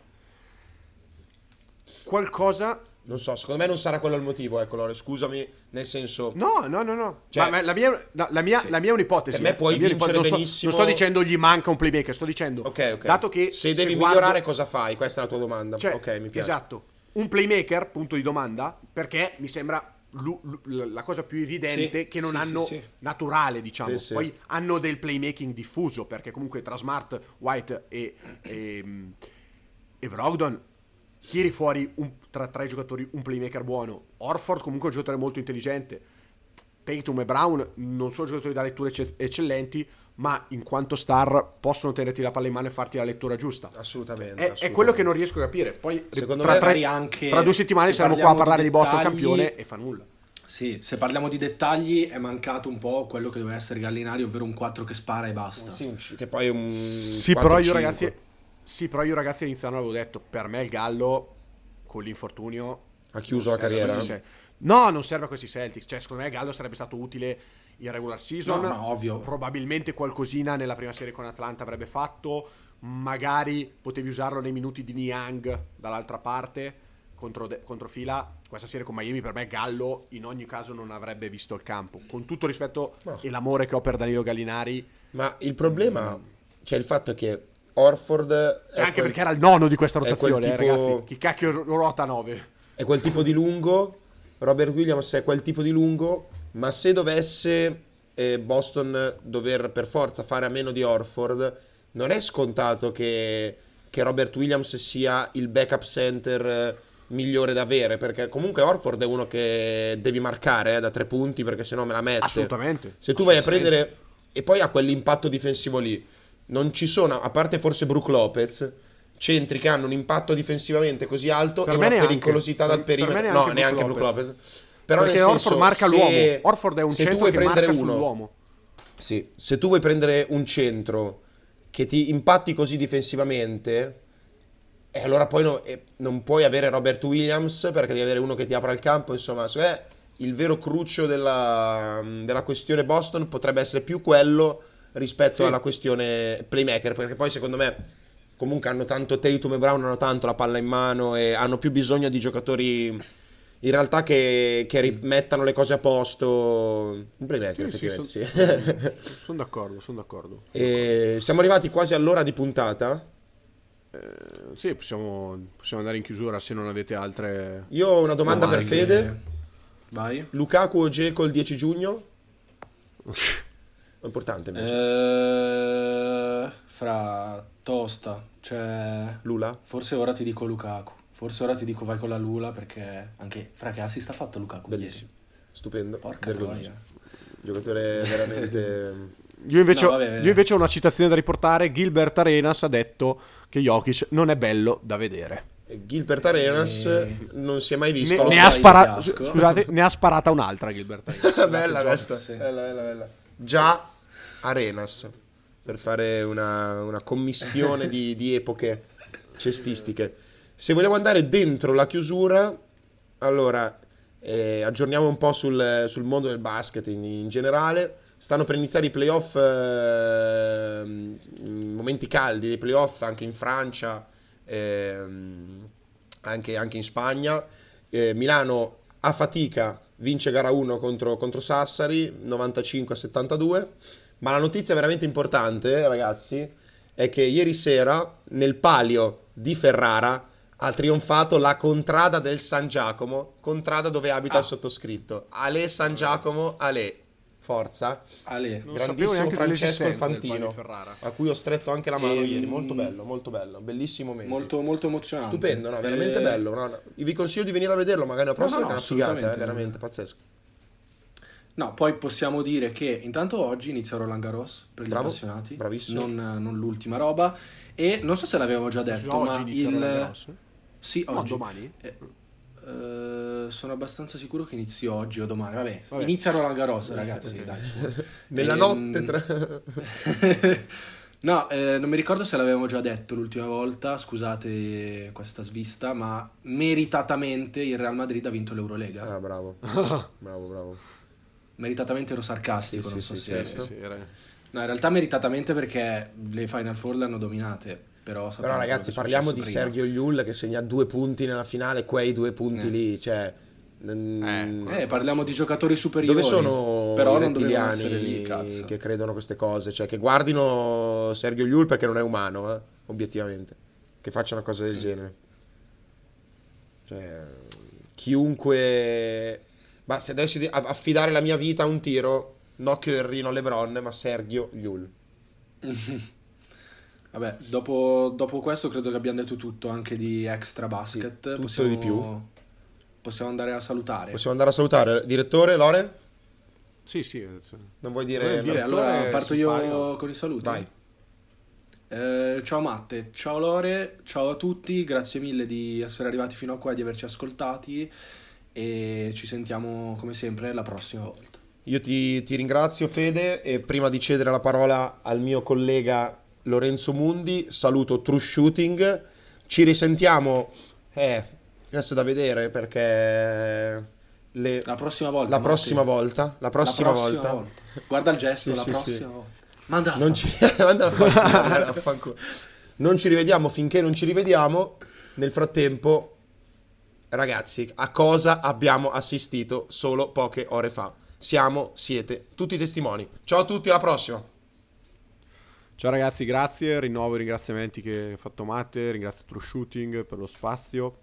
qualcosa... Non so, secondo me non sarà quello il motivo, ecco Lore, scusami, nel senso... No, no, no, no. Cioè- Ma- la, mia, no, la, mia, Sì. la mia è un'ipotesi. Per me eh. puoi La vincere non benissimo- Sto, non sto dicendo gli manca un playmaker, sto dicendo... Ok, ok. Dato che se devi guardo- migliorare cosa fai? Questa è la tua domanda. Cioè, ok, mi piace. Esatto. Un playmaker, punto di domanda, perché mi sembra lu- lu- la cosa più evidente Sì, che non sì, hanno naturale, diciamo. Poi hanno del playmaking diffuso, perché comunque tra Smart, White e, e, e Brogdon tiri fuori un- tra tre giocatori un playmaker buono. Orford comunque è un giocatore molto intelligente. Tatum e Brown non sono giocatori da letture ecce- eccellenti, ma in quanto star possono tenerti la palla in mano e farti la lettura giusta. Assolutamente. È, è assolutamente. quello che non riesco a capire. Poi Secondo tra, me tra- magari anche tra due settimane se saremo qua a parlare di, di Boston dettagli- campione e fa nulla. Sì, se parliamo di dettagli è mancato un po' quello che doveva essere Gallinari, ovvero un 4 che spara e basta. Sì, che poi è un Sì, però io 4-5. ragazzi Sì, però io ragazzi all'inizio avevo detto, per me il Gallo con l'infortunio ha chiuso la carriera. questi No, non serve a questi Celtics, cioè secondo me Gallo sarebbe stato utile in regular season. No, no, ovvio. Probabilmente qualcosina nella prima serie con Atlanta avrebbe fatto, magari potevi usarlo nei minuti di Niang dall'altra parte contro, de- contro fila. Questa serie con Miami per me Gallo in ogni caso non avrebbe visto il campo. Con tutto il rispetto No. e l'amore che ho per Danilo Gallinari, Ma il problema, cioè il fatto è che Orford cioè, anche quel, perché era il nono di questa rotazione, eh, tipo- ragazzi. Chi cacchio ruota 9? è quel tipo di lungo, Robert Williams è quel tipo di lungo, ma se dovesse eh, Boston dover per forza fare a meno di Orford, non è scontato che, che Robert Williams sia il backup center eh, migliore da avere, perché comunque Orford è uno che devi marcare eh, da tre punti, perché sennò me la mette. Assolutamente. Se tu vai a Assolutamente. prendere e poi ha quell'impatto difensivo lì, non ci sono, a parte forse Brook Lopez, centri che hanno un impatto difensivamente così alto Per e una neanche. pericolosità Per- dal per me perimetro. neanche no, neanche Brook Brook Lopez. Lopez. Però Perché nel Orford senso, marca se- l'uomo. Orford è un centro vuoi che prendere marca uno, sull'uomo. sì, se tu vuoi prendere un centro che ti impatti così difensivamente, e allora poi no- e non puoi avere Robert Williams perché devi avere uno che ti apra il campo. Insomma, secondo me il vero cruccio della, della questione Boston potrebbe essere più quello rispetto Sì. alla questione playmaker. Perché poi secondo me comunque hanno tanto Tatum e Brown, hanno tanto la palla in mano e hanno più bisogno di giocatori in realtà che, che rimettano le cose a posto. Un playmaker, Sì, sì, effettivamente. sì. [laughs] Sono d'accordo, sono d'accordo. E siamo arrivati quasi all'ora di puntata. Eh, sì, possiamo, possiamo andare in chiusura se non avete altre... Io ho una domanda per Domande. Fede. Vai. Lukaku o Geco il 10 giugno? [laughs] È importante invece. Eh, fra tosta, cioè Lula? forse ora ti dico Lukaku. Forse ora ti dico vai con la Lula perché anche fra che assist ha fatto Lukaku Bellissimo. Stupendo. ieri? Porca vergognoso. troia. Giocatore [laughs] veramente... Io invece, No, ho- vabbè, io invece ho una citazione da riportare. Gilbert Arenas ha detto che Jokic non è bello da vedere. Gilbert Arenas Eh. non si è mai visto. Ne, ne ha spara- scusate, ne ha sparata un'altra Gilbert Arenas. [laughs] bella questa. sì. Bella, bella, bella. Già Arenas per fare una, una commistione di, di epoche cestistiche. Se vogliamo andare dentro la chiusura, allora eh, aggiorniamo un po' sul, sul mondo del basket in, in generale. Stanno per iniziare i playoff, ehm, momenti caldi dei playoff anche in Francia, ehm, anche, anche in Spagna. Eh, Milano a fatica vince gara 1 contro, contro Sassari 95 a 72 ma la notizia veramente importante ragazzi è che ieri sera nel palio di Ferrara ha trionfato la contrada del San Giacomo contrada dove abita Ah. il sottoscritto. Ale San Giacomo Ale forza Ale. Grandissimo Francesco Infantino Ferrara. a cui ho stretto anche la mano Ehm, ieri molto bello molto bello bellissimo momento Molto, molto emozionante. Stupendo, no? Veramente Eh, bello. no, no. Vi consiglio di venire a vederlo, magari la prossima no, che è no, una figata, eh, assolutamente. veramente pazzesco. No, poi possiamo dire che intanto oggi inizia Roland Garros per gli Bravo, appassionati. bravissimo. Non, non l'ultima roba. E non so se l'avevamo già detto, Oggi ma il... Sì, No, oggi. domani? Eh, eh, sono abbastanza sicuro che inizi oggi o domani. Vabbè, Vabbè. inizia Roland Garros, ragazzi. Dai, su. [laughs] Nella Ehm, notte tra... [laughs] no, eh, non mi ricordo se l'avevamo già detto l'ultima volta, scusate questa svista, ma meritatamente il Real Madrid ha vinto l'Eurolega. Ah, bravo. [laughs] bravo, bravo. Meritatamente ero sarcastico, Sì, non sì, so sì, se... certo. Sì, No, in realtà meritatamente perché le Final Four le hanno dominate, però... Però ragazzi, parliamo di prima. Sergio Llull che segna due punti nella finale, quei due punti Eh. lì, cioè... mm, Eh, parliamo di giocatori superiori. Dove sono però i non dovevano essere rettiliani lì, cazzo. che credono queste cose? Cioè, che guardino Sergio Llull perché non è umano, eh, obiettivamente. Che faccia una cosa del genere. Cioè, chiunque... Ma se dovessi affidare la mia vita a un tiro, no Curry, no LeBron, ma Sergio Llull. [laughs] Vabbè, dopo, dopo questo credo che abbiamo detto tutto anche di extra basket. Sì, tutto possiamo, di più. Possiamo andare a salutare. Possiamo andare a salutare. Direttore, Lore? Sì, sì. adesso- Non vuoi dire... Dire- Allora parto io palio. con i saluti. Vai. Eh, ciao Matte, ciao Lore, ciao a tutti, grazie mille di essere arrivati fino a qua e di averci ascoltati e ci sentiamo come sempre la prossima volta. Io ti, ti ringrazio Fede e prima di cedere la parola al mio collega Lorenzo Mundi, saluto True Shooting. Ci risentiamo, eh, adesso da vedere perché le- La prossima volta. la prossima volta, la prossima, volta, Guarda il gesto, Sì, la sì, prossima sì. volta. Manda a non ci, [laughs] manda a fanculo, non ci rivediamo finché non ci rivediamo. Nel frattempo, ragazzi, a cosa abbiamo assistito solo poche ore fa? Siamo, siete tutti testimoni. Ciao a tutti, alla prossima. Ciao ragazzi, grazie. Rinnovo i ringraziamenti che ha fatto Matte. Ringrazio True Shooting per lo spazio.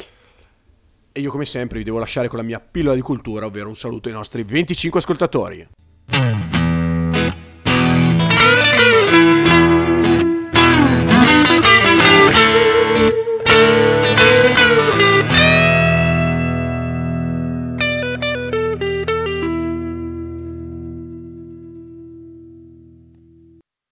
E io, come sempre, vi devo lasciare con la mia pillola di cultura, ovvero un saluto ai nostri 25 ascoltatori.